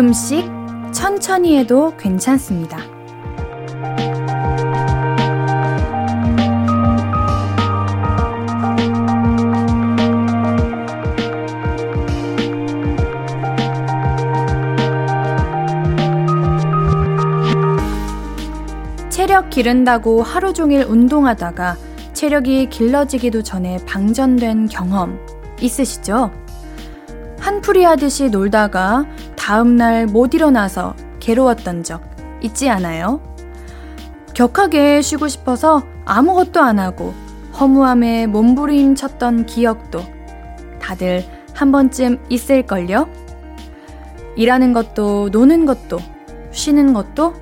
조금씩 천천히 해도 괜찮습니다. 체력 기른다고 하루 종일 운동하다가 체력이 길러지기도 전에 방전된 경험 있으시죠? 한풀이 하듯이 놀다가 다음날 못 일어나서 괴로웠던 적 있지 않아요? 격하게 쉬고 싶어서 아무것도 안 하고 허무함에 몸부림 쳤던 기억도 다들 한 번쯤 있을걸요? 일하는 것도 노는 것도 쉬는 것도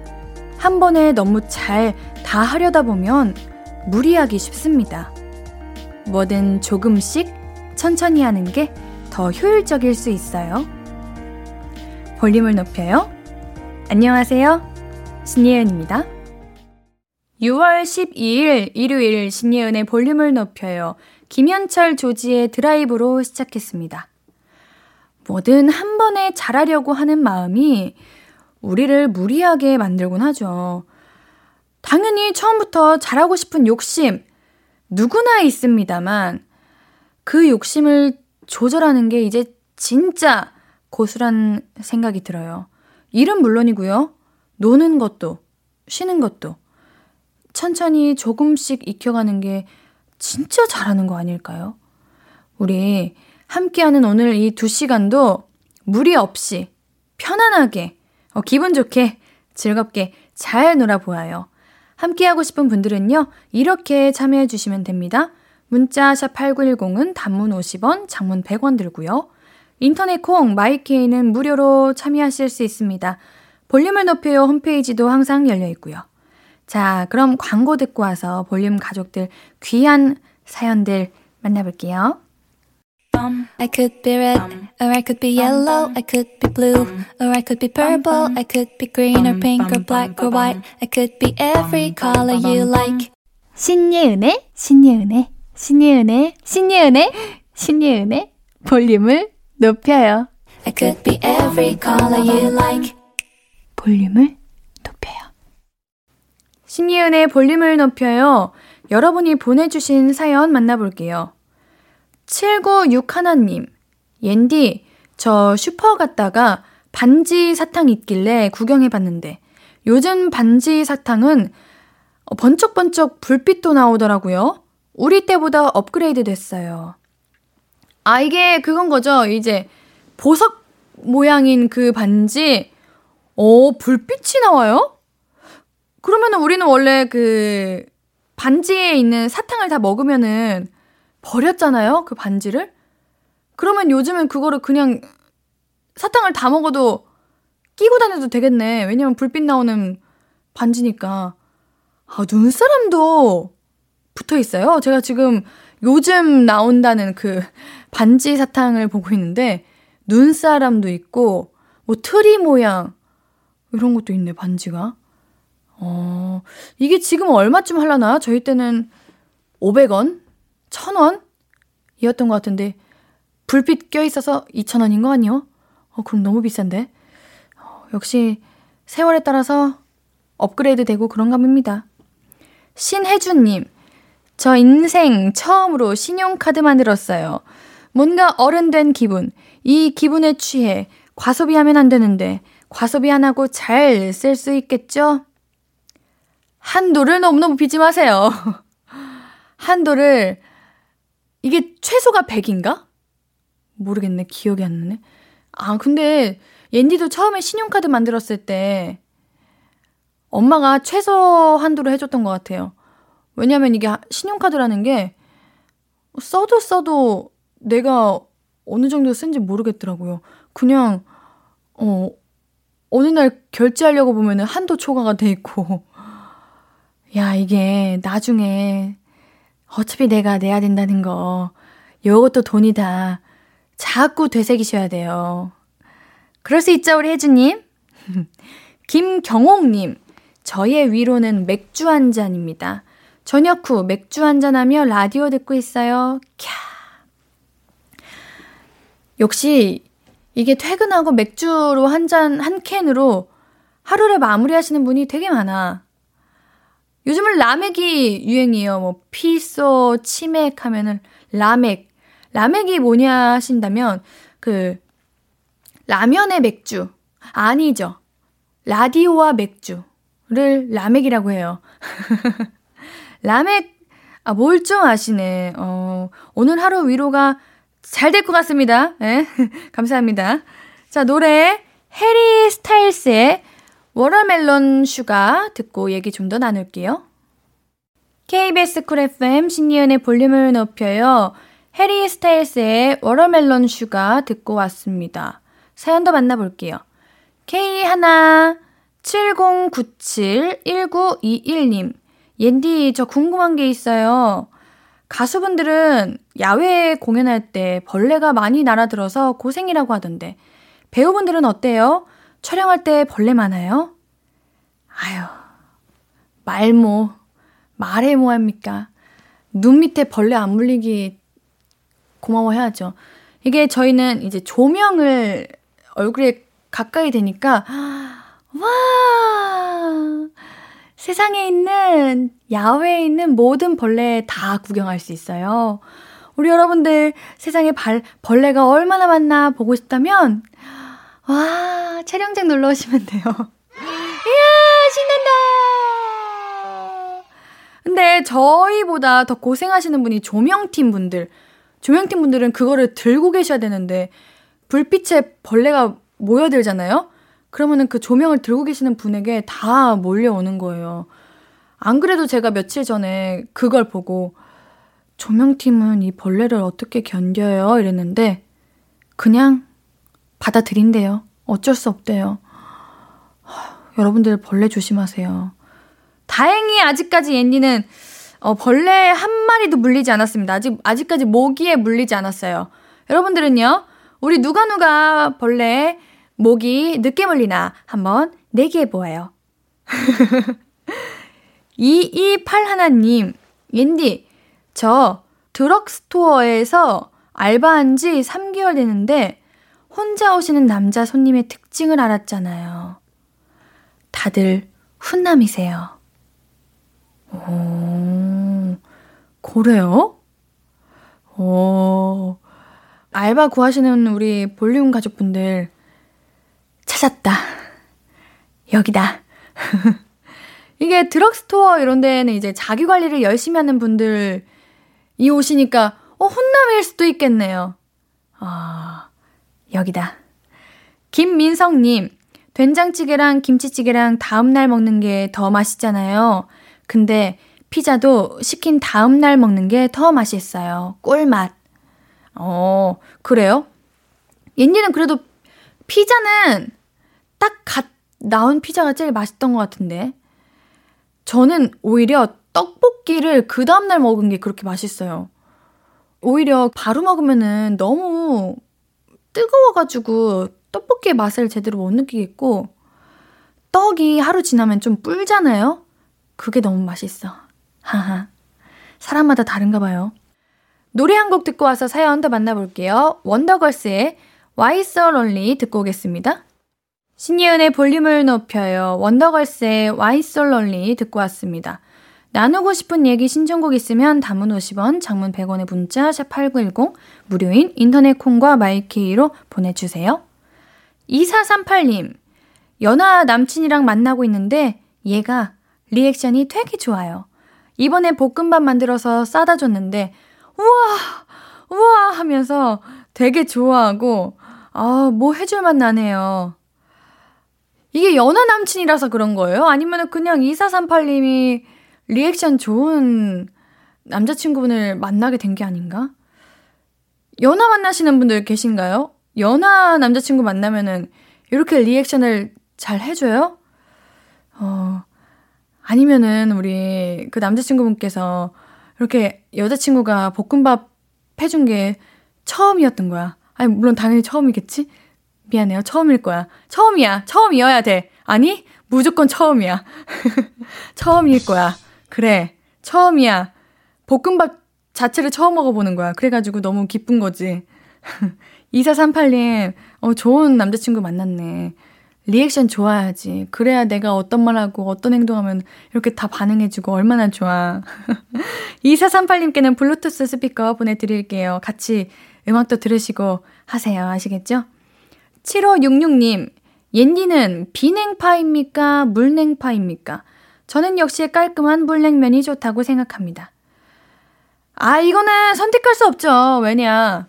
한 번에 너무 잘 다 하려다 보면 무리하기 쉽습니다. 뭐든 조금씩 천천히 하는 게 더 효율적일 수 있어요. 볼륨을 높여요. 안녕하세요. 신예은입니다. 6월 12일 일요일 신예은의 볼륨을 높여요. 김현철 조지의 드라이브로 시작했습니다. 뭐든 한 번에 잘하려고 하는 마음이 우리를 무리하게 만들곤 하죠. 당연히 처음부터 잘하고 싶은 욕심 누구나 있습니다만 그 욕심을 조절하는 게 이제 진짜 고수란 생각이 들어요. 일은 물론이고요. 노는 것도, 쉬는 것도 천천히 조금씩 익혀가는 게 진짜 잘하는 거 아닐까요? 우리 함께하는 오늘 이 두 시간도 무리 없이 편안하게 어, 기분 좋게 즐겁게 잘 놀아보아요. 함께하고 싶은 분들은요, 이렇게 참여해 주시면 됩니다. 문자 샵 8910은 단문 50원, 장문 100원 들고요. 인터넷 콩, 마이케이는 무료로 참여하실 수 있습니다. 볼륨을 높여요 홈페이지도 항상 열려 있고요. 자, 그럼 광고 듣고 와서 볼륨 가족들 귀한 사연들 만나볼게요. I could be red, or I could be yellow, I could be blue, or I could be purple, I could be green or pink or black or white, I could be every color you like. 신예은의, 신예은의, 신예은의, 신예은의, 신예은의 볼륨을 높여요. I could be every color you like. 볼륨을 높여요. 신예은의 볼륨을 높여요. 여러분이 보내주신 사연 만나볼게요. 7961님, 옌디, 저 슈퍼 갔다가 반지 사탕 있길래 구경해봤는데 요즘 반지 사탕은 번쩍번쩍 불빛도 나오더라고요. 우리 때보다 업그레이드 됐어요. 아, 이게 그건 거죠. 이제 보석 모양인 그 반지, 어, 불빛이 나와요? 그러면 우리는 원래 그 반지에 있는 사탕을 다 먹으면은 버렸잖아요? 그 반지를? 그러면 요즘은 그거를 그냥 사탕을 다 먹어도 끼고 다녀도 되겠네. 왜냐면 불빛 나오는 반지니까. 아, 눈사람도 붙어 있어요. 제가 지금 요즘 나온다는 그 반지 사탕을 보고 있는데, 눈사람도 있고, 뭐 트리 모양, 이런 것도 있네, 반지가. 어, 이게 지금 얼마쯤 하려나? 저희 때는 500원? 1000원? 이었던 것 같은데, 불빛 껴 있어서 2000원인 거 아니요? 어, 그럼 너무 비싼데? 어, 역시 세월에 따라서 업그레이드 되고 그런가 봅니다. 신혜주님, 저 인생 처음으로 신용카드 만들었어요. 뭔가 어른된 기분, 이 기분에 취해 과소비하면 안 되는데, 과소비 안 하고 잘 쓸 수 있겠죠? 한도를 너무너무 비지 마세요. 한도를, 이게 최소가 100인가? 모르겠네. 기억이 안 나네. 아, 근데 옌디도 처음에 신용카드 만들었을 때 엄마가 최소 한도로 해줬던 것 같아요. 왜냐면 이게 신용카드라는 게 써도 써도 내가 어느 정도 쓴지 모르겠더라고요. 그냥, 어, 어느 날 결제하려고 보면은 한도 초과가 돼 있고. 야, 이게 나중에 어차피 내가 내야 된다는 거. 요것도 돈이다. 자꾸 되새기셔야 돼요. 그럴 수 있죠, 우리 혜주님? 김경옥님, 저의 위로는 맥주 한 잔입니다. 저녁 후 맥주 한 잔하며 라디오 듣고 있어요. 캬. 역시 이게 퇴근하고 맥주로 한 잔, 한 캔으로 하루를 마무리하시는 분이 되게 많아. 요즘은 라멕이 유행이에요. 뭐, 피소, 치맥 하면은 라멕. 라멕이 뭐냐 하신다면, 그, 라면에 맥주. 아니죠. 라디오와 맥주를 라멕이라고 해요. 라멕, 아, 뭘 좀 아시네. 어, 오늘 하루 위로가 잘 될 것 같습니다. 네, 감사합니다. 자, 노래, 해리 스타일스의 Watermelon Sugar 듣고 얘기 좀 더 나눌게요. KBS Cool FM 신예은의 볼륨을 높여요. 해리 스타일스의 Watermelon Sugar 듣고 왔습니다. 사연 더 만나볼게요. K170971921님. 옌디, 저 궁금한 게 있어요. 가수분들은 야외 공연할 때 벌레가 많이 날아들어서 고생이라고 하던데, 배우분들은 어때요? 촬영할 때 벌레 많아요? 아유, 말모, 말해 뭐합니까? 눈 밑에 벌레 안 물리기 고마워해야죠. 이게 저희는 이제 조명을 얼굴에 가까이 되니까, 와! 세상에 있는, 야외에 있는 모든 벌레 다 구경할 수 있어요. 우리 여러분들 세상에 발, 벌레가 얼마나 많나 보고 싶다면, 와, 촬영장 놀러 오시면 돼요. 이야, 신난다! 근데 저희보다 더 고생하시는 분이 조명팀 분들. 조명팀 분들은 그거를 들고 계셔야 되는데, 불빛에 벌레가 모여들잖아요? 그러면은 그 조명을 들고 계시는 분에게 다 몰려오는 거예요. 안 그래도 제가 며칠 전에 그걸 보고, 조명팀은 이 벌레를 어떻게 견뎌요? 이랬는데, 그냥 받아들인대요. 어쩔 수 없대요. 여러분들 벌레 조심하세요. 다행히 아직까지 옌디는 어, 벌레 한 마리도 물리지 않았습니다. 아직, 아직까지 모기에 물리지 않았어요. 여러분들은요, 우리 누가 누가 벌레, 모기 늦게 물리나 한번 내기해 보아요. 228 하나님, 옌디, 저 드럭스토어에서 알바한 지 3개월 되는데 혼자 오시는 남자 손님의 특징을 알았잖아요. 다들 훈남이세요. 오, 그래요? 오, 알바 구하시는 우리 볼륨 가족분들 찾았다. 여기다. 이게 드럭스토어 이런 데는 이제 자기 관리를 열심히 하는 분들이 오시니까 어, 혼남일 수도 있겠네요. 아, 여기다. 김민성님, 된장찌개랑 김치찌개랑 다음날 먹는 게 더 맛있잖아요. 근데 피자도 시킨 다음날 먹는 게 더 맛있어요. 꿀맛. 어, 그래요? 옌니는 그래도 피자는 딱 갓 나온 피자가 제일 맛있던 것 같은데. 저는 오히려 떡볶이를 그 다음날 먹은 게 그렇게 맛있어요. 오히려 바로 먹으면은 너무 뜨거워가지고 떡볶이의 맛을 제대로 못 느끼겠고, 떡이 하루 지나면 좀 뿔잖아요? 그게 너무 맛있어. 하하. 사람마다 다른가 봐요. 노래 한 곡 듣고 와서 사연 더 만나볼게요. 원더걸스의 Why So Lonely 듣고 오겠습니다. 신예은의 볼륨을 높여요. 원더걸스의 Why So Lonely 듣고 왔습니다. 나누고 싶은 얘기 신청곡 있으면 단문 50원, 장문 100원의 문자 샵 8910 무료인 인터넷 콩과 마이케이로 보내주세요. 2438님 연하 남친이랑 만나고 있는데 얘가 reaction이 되게 좋아요. 이번에 볶음밥 만들어서 싸다 줬는데 우와 우와 하면서 되게 좋아하고 아뭐 해줄 맛 나네요. 이게 연하 남친이라서 그런 거예요? 아니면 그냥 2438님이 리액션 좋은 남자친구분을 만나게 된 게 아닌가? 연하 만나시는 분들 계신가요? 연하 남자친구 만나면은 이렇게 리액션을 잘 해줘요? 어, 아니면은 우리 그 남자친구분께서 이렇게 여자친구가 볶음밥 해준 게 처음이었던 거야. 아니, 물론 당연히 처음이겠지? 미안해요. 처음일 거야. 처음이야. 처음이어야 돼. 아니, 무조건 처음이야. 처음일 거야. 그래, 처음이야. 볶음밥 자체를 처음 먹어보는 거야. 그래가지고 너무 기쁜 거지. 2438님, 어, 좋은 남자친구 만났네. 리액션 좋아야지. 그래야 내가 어떤 말 하고 어떤 행동하면 이렇게 다 반응해주고 얼마나 좋아. 2438님께는 블루투스 스피커 보내드릴게요. 같이 음악도 들으시고 하세요. 아시겠죠? 7566님, 옌디는 비냉파입니까? 물냉파입니까? 저는 역시 깔끔한 물냉면이 좋다고 생각합니다. 아, 이거는 선택할 수 없죠. 왜냐.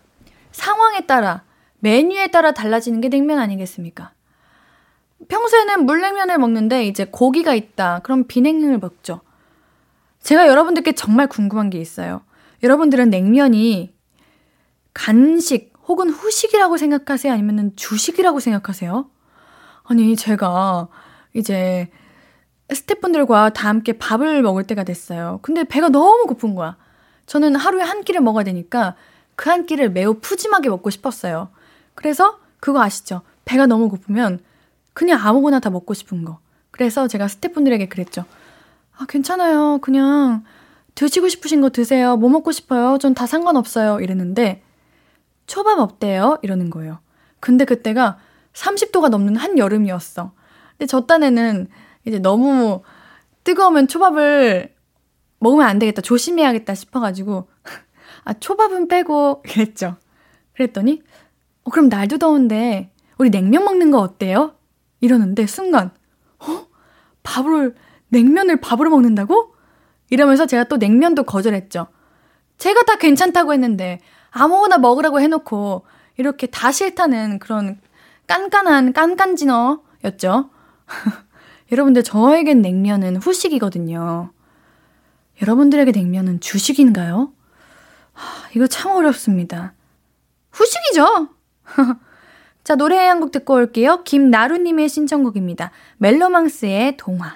상황에 따라, 메뉴에 따라 달라지는 게 냉면 아니겠습니까? 평소에는 물냉면을 먹는데 이제 고기가 있다. 그럼 비냉면을 먹죠. 제가 여러분들께 정말 궁금한 게 있어요. 여러분들은 냉면이 간식 혹은 후식이라고 생각하세요? 아니면 주식이라고 생각하세요? 아니, 제가 이제 스태프분들과 다 함께 밥을 먹을 때가 됐어요. 근데 배가 너무 고픈 거야. 저는 하루에 한 끼를 먹어야 되니까 그 한 끼를 매우 푸짐하게 먹고 싶었어요. 그래서 그거 아시죠? 배가 너무 고프면 그냥 아무거나 다 먹고 싶은 거. 그래서 제가 스태프분들에게 그랬죠. 아, 괜찮아요. 그냥 드시고 싶으신 거 드세요. 뭐 먹고 싶어요? 전 다 상관없어요. 이랬는데 초밥 없대요. 이러는 거예요. 근데 그때가 30도가 넘는 한 여름이었어. 근데 저 딴에는 이제 너무 뜨거우면 초밥을 먹으면 안 되겠다. 조심해야겠다 싶어가지고 아, 초밥은 빼고 이랬죠. 그랬더니 어, 그럼 날도 더운데 우리 냉면 먹는 거 어때요? 이러는데 순간 어? 밥을 냉면을 밥으로 먹는다고? 이러면서 제가 또 냉면도 거절했죠. 제가 다 괜찮다고 했는데 아무거나 먹으라고 해놓고 이렇게 다 싫다는 그런 깐깐한 깐깐진어였죠. 여러분들 저에겐 냉면은 후식이거든요. 여러분들에게 냉면은 주식인가요? 이거 참 어렵습니다. 후식이죠. 자, 노래 한 곡 듣고 올게요. 김나루님의 신청곡입니다. 멜로망스의 동화.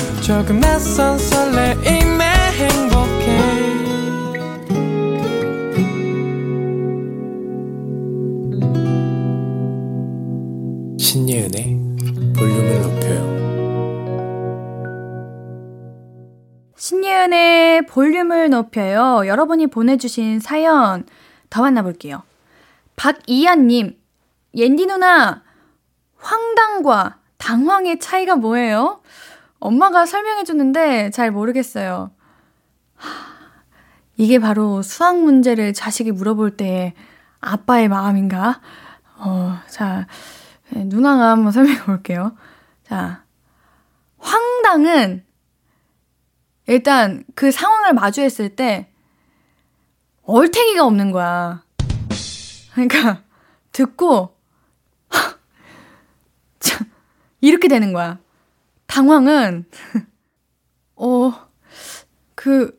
조금 낯선 설레임에 행복해 신예은의 볼륨을 높여요. 신예은의 볼륨을 높여요. 여러분이 보내주신 사연 더 만나볼게요. 박이한님, 옌디 누나, 황당과 당황의 차이가 뭐예요? 엄마가 설명해 줬는데 잘 모르겠어요. 이게 바로 수학 문제를 자식이 물어볼 때 아빠의 마음인가? 어, 자, 네, 누나가 한번 설명해 볼게요. 자, 황당은 일단 그 상황을 마주했을 때 얼탱이가 없는 거야. 그러니까 듣고 참 이렇게 되는 거야. 당황은 어 그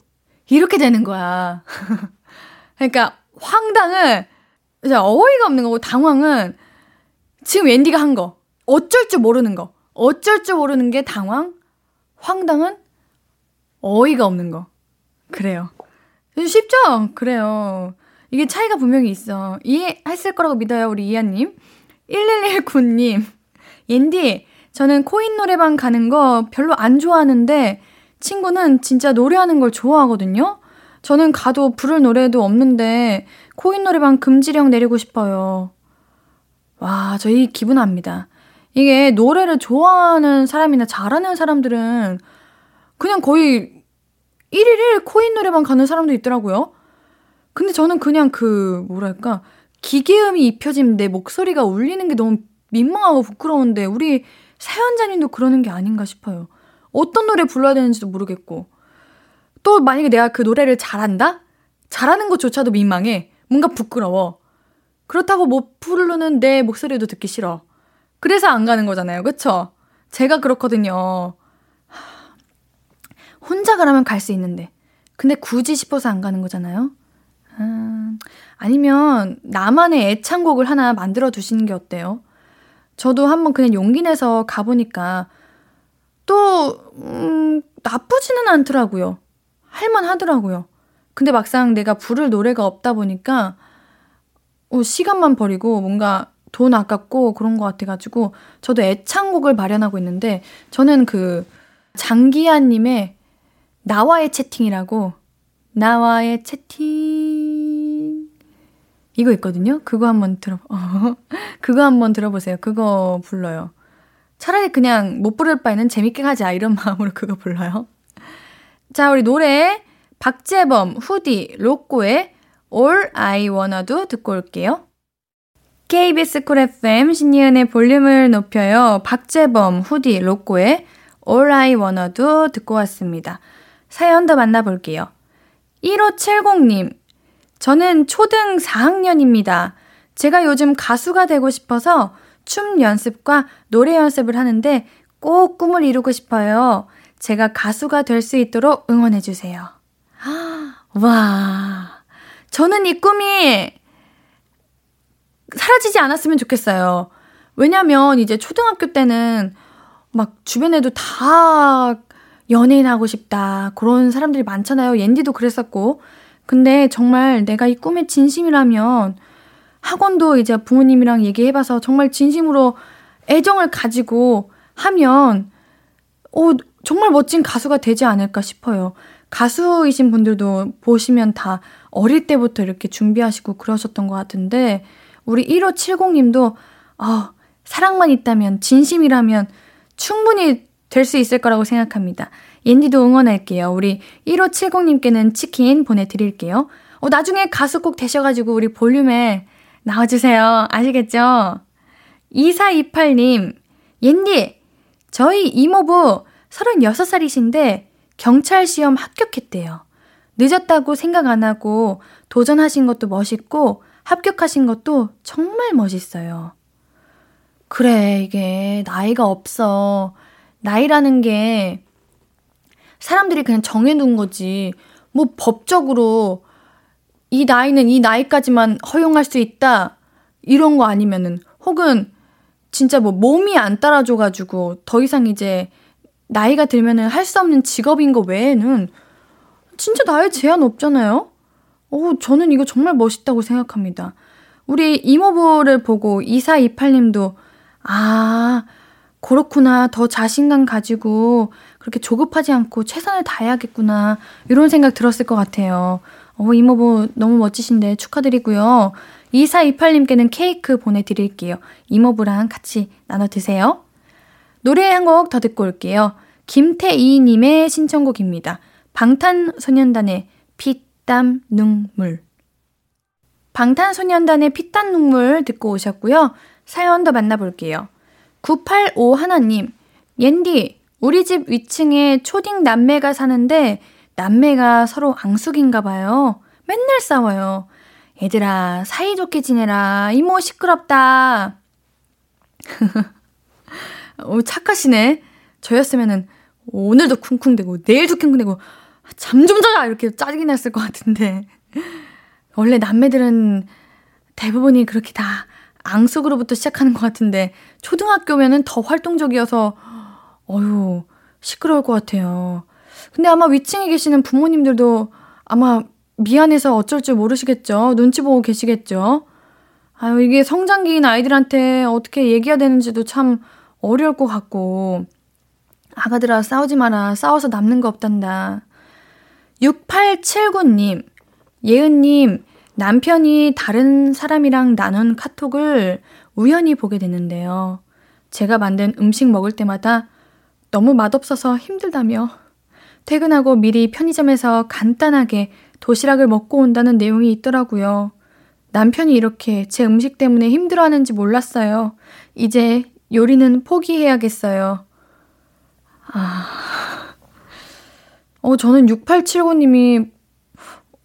이렇게 되는 거야. 그러니까 황당은 이제 어이가 없는 거고 당황은 지금 웬디가 한 거. 어쩔 줄 모르는 거. 어쩔 줄 모르는 게 당황, 황당은 어이가 없는 거. 그래요. 쉽죠? 그래요. 이게 차이가 분명히 있어. 이해했을 거라고 믿어요, 우리 이하님. 1119님. 옌디, 저는 코인 노래방 가는 거 별로 안 좋아하는데, 친구는 진짜 노래하는 걸 좋아하거든요? 저는 가도 부를 노래도 없는데, 코인 노래방 금지령 내리고 싶어요. 와, 저희 기분 압니다. 이게 노래를 좋아하는 사람이나 잘하는 사람들은 그냥 거의 1일 1 코인 노래방 가는 사람도 있더라고요. 근데 저는 그냥 그, 뭐랄까, 기계음이 입혀진 내 목소리가 울리는 게 너무 민망하고 부끄러운데, 우리 사연자님도 그러는 게 아닌가 싶어요. 어떤 노래 불러야 되는지도 모르겠고. 또 만약에 내가 그 노래를 잘한다? 잘하는 것조차도 민망해. 뭔가 부끄러워. 그렇다고 못 부르는 내 목소리도 듣기 싫어. 그래서 안 가는 거잖아요. 그쵸? 제가 그렇거든요. 혼자 가라면 갈 수 있는데. 근데 굳이 싶어서 안 가는 거잖아요. 음, 아니면 나만의 애창곡을 하나 만들어 두시는 게 어때요? 저도 한번 그냥 용기 내서 가보니까 또, 음, 나쁘지는 않더라고요. 할만 하더라고요. 근데 막상 내가 부를 노래가 없다 보니까, 어, 시간만 버리고 뭔가 돈 아깝고 그런 것 같아가지고, 저도 애창곡을 마련하고 있는데, 저는 그, 장기하님의 나와의 채팅이라고, 나와의 채팅, 이거 있거든요? 그거 한번 들어, 어, 그거 한번 들어보세요. 그거 불러요. 차라리 그냥 못 부를 바에는 재밌게 하자 이런 마음으로 그거 불러요. 자, 우리 노래 박재범, 후디, 로꼬의 All I Wanna Do 듣고 올게요. KBS 쿨 FM 신예은의 볼륨을 높여요. 박재범, 후디, 로꼬의 All I Wanna Do 듣고 왔습니다. 사연 더 만나볼게요. 1570님, 저는 초등 4학년입니다. 제가 요즘 가수가 되고 싶어서 춤 연습과 노래 연습을 하는데 꼭 꿈을 이루고 싶어요. 제가 가수가 될 수 있도록 응원해주세요. 와, 저는 이 꿈이 사라지지 않았으면 좋겠어요. 왜냐면 이제 초등학교 때는 막 주변에도 다 연예인 하고 싶다. 그런 사람들이 많잖아요. 옌디도 그랬었고. 근데 정말 내가 이 꿈에 진심이라면 학원도 이제 부모님이랑 얘기해봐서 정말 진심으로 애정을 가지고 하면, 어, 정말 멋진 가수가 되지 않을까 싶어요. 가수이신 분들도 보시면 다 어릴 때부터 이렇게 준비하시고 그러셨던 것 같은데, 우리 1570님도, 어, 사랑만 있다면, 진심이라면 충분히 될 수 있을 거라고 생각합니다. 옌디도 응원할게요. 우리 1570님께는 치킨 보내드릴게요. 어, 나중에 가수 꼭 되셔가지고 우리 볼륨에 나와주세요. 아시겠죠? 2428님, 옌디, 저희 이모부 36살이신데 경찰 시험 합격했대요. 늦었다고 생각 안 하고 도전하신 것도 멋있고 합격하신 것도 정말 멋있어요. 그래, 이게 나이가 없어. 나이라는 게 사람들이 그냥 정해둔 거지. 뭐 법적으로 이 나이는 이 나이까지만 허용할 수 있다. 이런 거 아니면은 혹은 진짜 뭐 몸이 안 따라줘가지고 더 이상 이제 나이가 들면은 할 수 없는 직업인 거 외에는 진짜 나이 제한 없잖아요? 어, 저는 이거 정말 멋있다고 생각합니다. 우리 이모부를 보고 2428님도, 아, 그렇구나. 더 자신감 가지고 그렇게 조급하지 않고 최선을 다해야겠구나. 이런 생각 들었을 것 같아요. 어, 이모부 너무 멋지신데 축하드리고요. 2428님께는 케이크 보내드릴게요. 이모부랑 같이 나눠 드세요. 노래 한 곡 더 듣고 올게요. 김태희님의 신청곡입니다. 방탄소년단의 피땀 눈물. 방탄소년단의 피땀 눈물 듣고 오셨고요. 사연 더 만나볼게요. 985 하나님, 옌디, 우리 집 위층에 초딩 남매가 사는데 남매가 서로 앙숙인가 봐요. 맨날 싸워요. 얘들아, 사이좋게 지내라. 이모 시끄럽다. 오, 착하시네. 저였으면은 오늘도 쿵쿵대고 내일도 쿵쿵대고 잠 좀 자자 이렇게 짜증이 났을 것 같은데 원래 남매들은 대부분이 그렇게 다 앙숙으로부터 시작하는 것 같은데 초등학교면은 더 활동적이어서 어휴 시끄러울 것 같아요. 근데 아마 위층에 계시는 부모님들도 아마 미안해서 어쩔 줄 모르시겠죠. 눈치 보고 계시겠죠. 아유, 이게 성장기인 아이들한테 어떻게 얘기해야 되는지도 참 어려울 것 같고. 아가들아, 싸우지 마라. 싸워서 남는 거 없단다. 6879님, 예은님, 남편이 다른 사람이랑 나눈 카톡을 우연히 보게 됐는데요. 제가 만든 음식 먹을 때마다 너무 맛없어서 힘들다며 퇴근하고 미리 편의점에서 간단하게 도시락을 먹고 온다는 내용이 있더라고요. 남편이 이렇게 제 음식 때문에 힘들어하는지 몰랐어요. 이제 요리는 포기해야겠어요. 아. 어, 저는 6879님이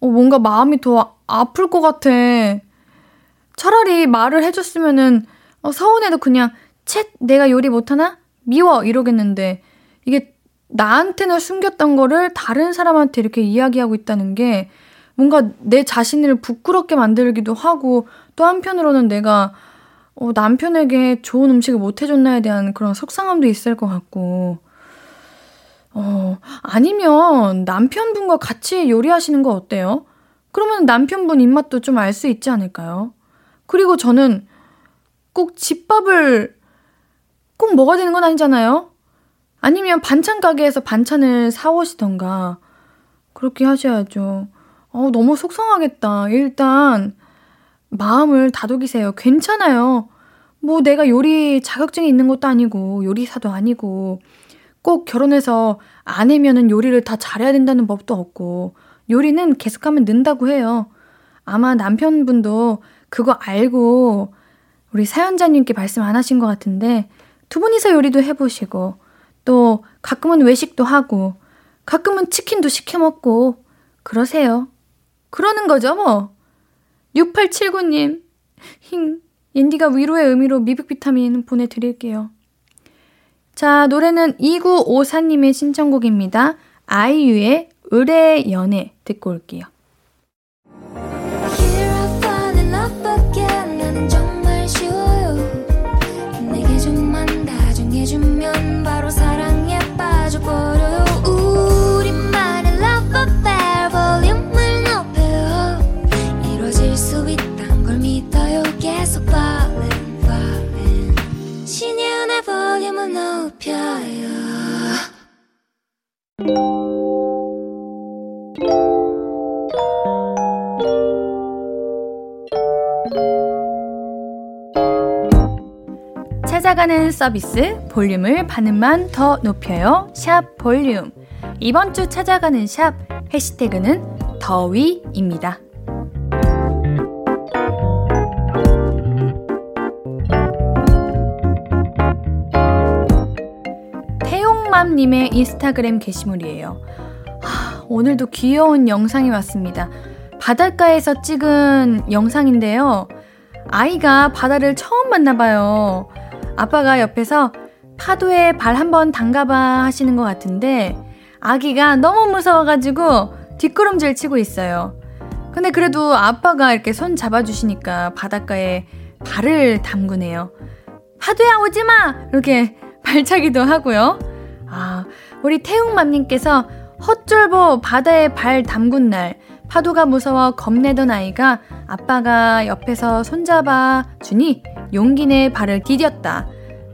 어, 뭔가 마음이 더 아플 것 같아. 차라리 말을 해줬으면은, 어, 서운해도 그냥, 챗, 내가 요리 못하나? 미워! 이러겠는데, 이게 나한테는 숨겼던 거를 다른 사람한테 이렇게 이야기하고 있다는 게 뭔가 내 자신을 부끄럽게 만들기도 하고 또 한편으로는 내가 어, 남편에게 좋은 음식을 못 해줬나에 대한 그런 속상함도 있을 것 같고 어, 아니면 남편분과 같이 요리하시는 거 어때요? 그러면 남편분 입맛도 좀 알 수 있지 않을까요? 그리고 저는 꼭 집밥을 꼭 먹어야 되는 건 아니잖아요? 아니면 반찬 가게에서 반찬을 사오시던가, 그렇게 하셔야죠. 어, 너무 속상하겠다. 일단, 마음을 다독이세요. 괜찮아요. 뭐 내가 요리 자격증이 있는 것도 아니고, 요리사도 아니고, 꼭 결혼해서 아내면은 요리를 다 잘해야 된다는 법도 없고, 요리는 계속하면 는다고 해요. 아마 남편분도 그거 알고 우리 사연자님께 말씀 안 하신 것 같은데 두 분이서 요리도 해보시고 또 가끔은 외식도 하고 가끔은 치킨도 시켜 먹고 그러세요. 그러는 거죠, 뭐. 6879님, 힝, 옌디가 위로의 의미로 미백 비타민 보내드릴게요. 자, 노래는 2954님의 신청곡입니다. 아이유의 의뢰 연애 듣고 올게요. 찾아가는 서비스 볼륨을 반음만 더 높여요. 샵 볼륨. 이번 주 찾아가는 샵 해시태그는 더위입니다. 태용맘님의 인스타그램 게시물이에요. 하, 오늘도 귀여운 영상이 왔습니다. 바닷가에서 찍은 영상인데요. 아이가 바다를 처음 만나봐요. 아빠가 옆에서 파도에 발 한번 담가봐 하시는 것 같은데 아기가 너무 무서워가지고 뒷걸음질 치고 있어요. 근데 그래도 아빠가 이렇게 손 잡아주시니까 바닷가에 발을 담그네요. 파도야 오지 마! 이렇게 발차기도 하고요. 아, 우리 태웅맘님께서 헛졸보 바다에 발 담근 날 파도가 무서워 겁내던 아이가 아빠가 옆에서 손잡아 주니 용기 내 발을 디뎠다.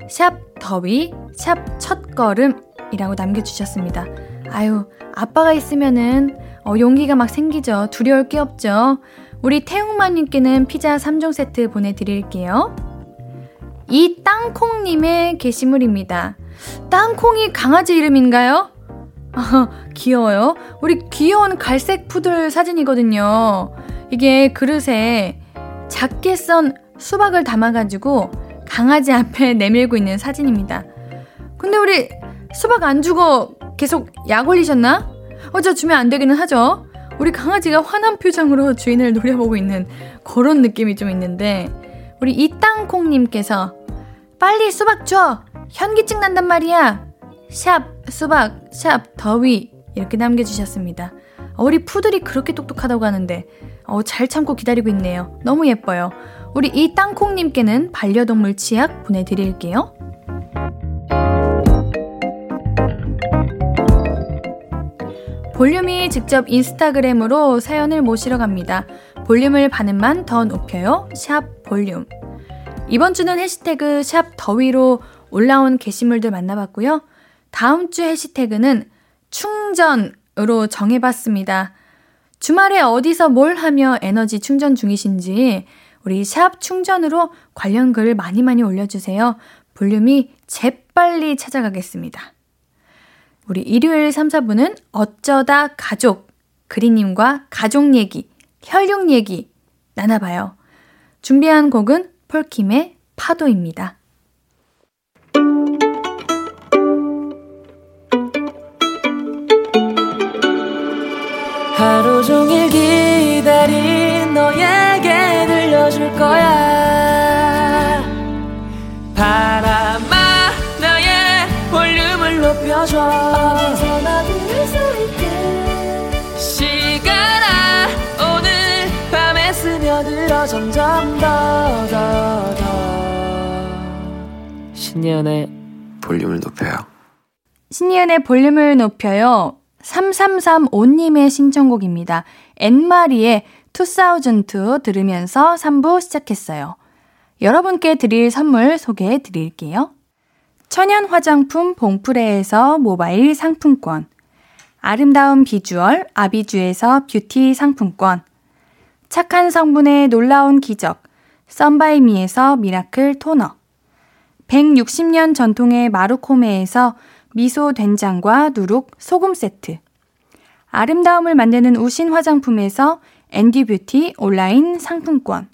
샵 더위, 샵 첫걸음이라고 남겨주셨습니다. 아유, 아빠가 있으면은 어, 용기가 막 생기죠. 두려울 게 없죠. 우리 태웅마님께는 피자 3종 세트 보내드릴게요. 이 땅콩님의 게시물입니다. 땅콩이 강아지 이름인가요? 아, 귀여워요. 우리 귀여운 갈색 푸들 사진이거든요. 이게 그릇에 작게 썬 수박을 담아가지고 강아지 앞에 내밀고 있는 사진입니다. 근데 우리 수박 안 주고 계속 약 올리셨나? 어저 주면 안 되기는 하죠. 우리 강아지가 화난 표정으로 주인을 노려보고 있는 그런 느낌이 좀 있는데 우리 이땅콩님께서 빨리 수박 줘! 현기증 난단 말이야! 샵 수박 샵 더위 이렇게 남겨주셨습니다. 우리 푸들이 그렇게 똑똑하다고 하는데 어, 잘 참고 기다리고 있네요. 너무 예뻐요. 우리 이 땅콩님께는 반려동물 치약 보내드릴게요. 볼륨이 직접 인스타그램으로 사연을 모시러 갑니다. 볼륨을 반음만 더 높여요. 샵 볼륨. 이번 주는 해시태그 샵 더위로 올라온 게시물들 만나봤고요. 다음 주 해시태그는 충전으로 정해봤습니다. 주말에 어디서 뭘 하며 에너지 충전 중이신지 우리 샵 충전으로 관련 글 많이 많이 올려주세요. 볼륨이 재빨리 찾아가겠습니다. 우리 일요일 3, 4분은 어쩌다 가족, 그리님과 가족 얘기, 혈육 얘기 나눠봐요. 준비한 곡은 폴킴의 파도입니다. 하루 종일 기다린 너에 들려줘 어디서나 들을 수 있게 시간아 오늘 밤에 스며들어 점점 더 더 더 신예은의 볼륨을 높여요 신예은의 볼륨을 높여요 3335님의 신청곡입니다. 엔마리의 2002 들으면서 3부 시작했어요. 여러분께 드릴 선물 소개해 드릴게요. 천연 화장품 봉프레에서 모바일 상품권. 아름다운 비주얼 아비주에서 뷰티 상품권. 착한 성분의 놀라운 기적. 썬바이미에서 미라클 토너. 160년 전통의 마루코메에서 미소 된장과 누룩 소금 세트. 아름다움을 만드는 우신 화장품에서 앤디 뷰티 온라인 상품권.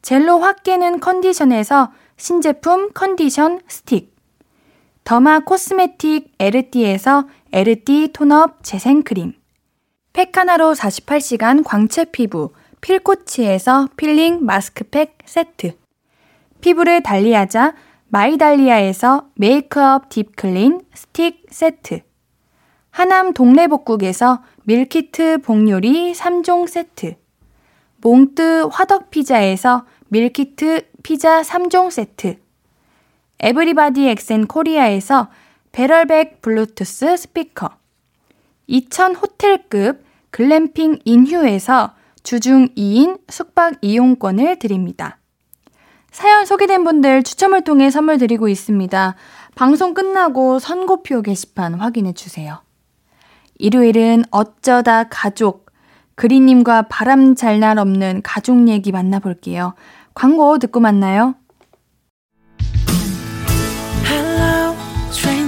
젤로 확 깨는 컨디션에서 신제품 컨디션 스틱. 더마 코스메틱 에르띠에서 에르띠 톤업 재생크림. 팩하나로 48시간 광채 피부 필코치에서 필링 마스크팩 세트. 피부를 달리하자 마이달리아에서 메이크업 딥클린 스틱 세트. 하남 동래복국에서 밀키트 복요리 3종 세트. 몽뜨 화덕피자에서 밀키트 피자 3종 세트. 에브리바디 엑센 코리아에서 배럴백 블루투스 스피커. 2000 호텔급 글램핑 인휴에서 주중 2인 숙박 이용권을 드립니다. 사연 소개된 분들 추첨을 통해 선물 드리고 있습니다. 방송 끝나고 선곡표 게시판 확인해 주세요. 일요일은 어쩌다 가족, 그리님과 바람 잘 날 없는 가족 얘기 만나볼게요. 광고 듣고 만나요.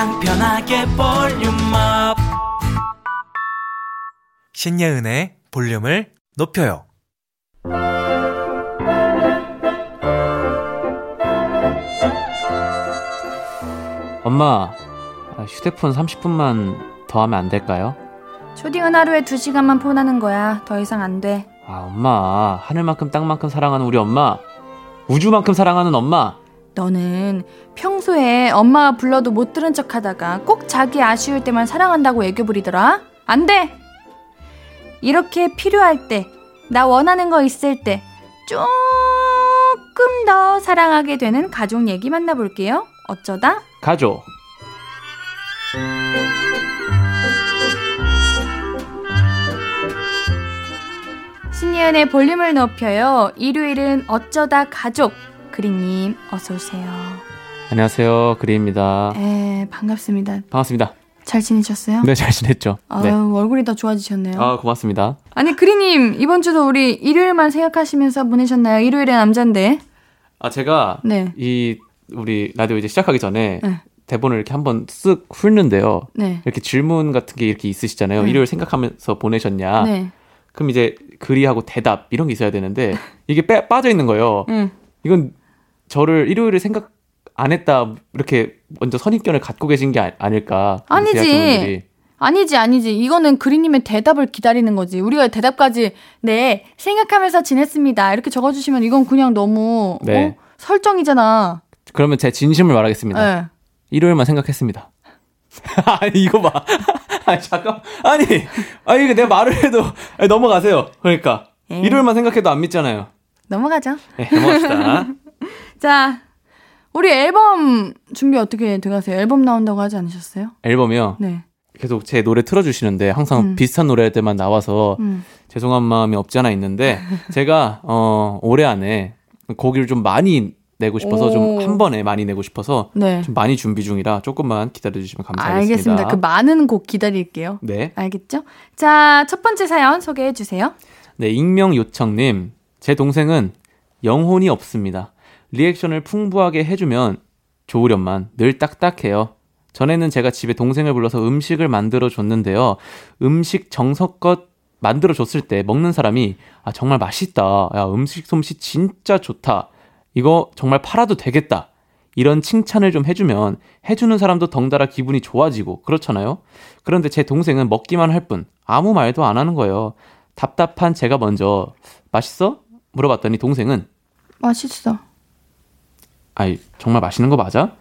그냥 편하게 볼륨업. 신예은의 볼륨을 높여요. 엄마 휴대폰 30분만 더 하면 안 될까요? 초딩은 하루에 2시간만 폰하는 거야. 더 이상 안 돼. 아 엄마 하늘만큼 땅만큼 사랑하는 우리 엄마 우주만큼 사랑하는 엄마 너는 평소에 엄마가 불러도 못 들은 척 하다가 꼭 자기 아쉬울 때만 사랑한다고 애교 부리더라? 안 돼! 이렇게 필요할 때, 나 원하는 거 있을 때, 조금 더 사랑하게 되는 가족 얘기 만나볼게요. 어쩌다? 가족 신예은의 볼륨을 높여요. 일요일은 어쩌다 가족. 그리님, 어서 오세요. 안녕하세요 그리입니다 에, 반갑습니다. 반갑습니다 잘 지내셨어요? 네 잘 지냈죠 아유, 네. 얼굴이 더 좋아지셨네요. 아 고맙습니다 아니, 그리님, 이번 주도 우리 일요일만 생각하시면서 보내셨나요? 일요일에 남잔데. 아 제가 네. 이 우리 라디오 이제 시작하기 전에 네. 대본을 이렇게 한번 쓱 훑는데요 네. 이렇게 질문 같은 게 이렇게 있으시잖아요 네. 일요일 생각하면서 보내셨냐 네. 그럼 이제 글이하고 대답 이런 게 있어야 되는데 이게 빼, 빠져 있는 거예요 응. 이건 저를 일요일에 생각 안 했다 이렇게 먼저 선입견을 갖고 계신 게 아, 닐까 아니지. 아니지, 아니지. 이거는 그리님의 대답을 기다리는 거지. 우리가 대답까지, 네, 생각하면서 지냈습니다. 이렇게 적어주시면 이건 그냥 너무, 네. 어? 설정이잖아. 그러면 제 진심을 말하겠습니다. 네. 일요일만 생각했습니다. 아니 이거 봐. 아니 잠깐. 아니 아니 이거 내 말을 해도 아니, 넘어가세요. 그러니까 예. 일요일만 생각해도 안 믿잖아요. 넘어가죠. 네, 넘어갑시다. 자, 우리 앨범 준비 어떻게 돼가세요? 앨범 나온다고 하지 않으셨어요? 앨범이요. 네. 계속 제 노래 틀어주시는데 항상 음. 비슷한 노래들만 나와서 음. 죄송한 마음이 없지 않아 있는데 제가 어 올해 안에 곡을 좀 많이 내고 싶어서 오. 좀한 번에 많이 내고 싶어서 네. 좀 많이 준비 중이라 조금만 기다려 주시면 감사하겠습니다. 알겠습니다. 그 많은 곡 기다릴게요. 네. 알겠죠? 자, 첫 번째 사연 소개해 주세요. 네, 익명 요청님. 제 동생은 영혼이 없습니다. 리액션을 풍부하게 해주면 좋으련만 늘 딱딱해요. 전에는 제가 집에 동생을 불러서 음식을 만들어 줬는데요. 음식 정성껏 만들어 줬을 때 먹는 사람이 아 정말 맛있다. 야 음식 솜씨 진짜 좋다. 이거 정말 팔아도 되겠다. 이런 칭찬을 좀 해주면 해주는 사람도 덩달아 기분이 좋아지고 그렇잖아요. 그런데 제 동생은 먹기만 할 뿐 아무 말도 안 하는 거예요. 답답한 제가 먼저 맛있어? 물어봤더니 동생은 맛있어. 아이 정말 맛있는 거 맞아?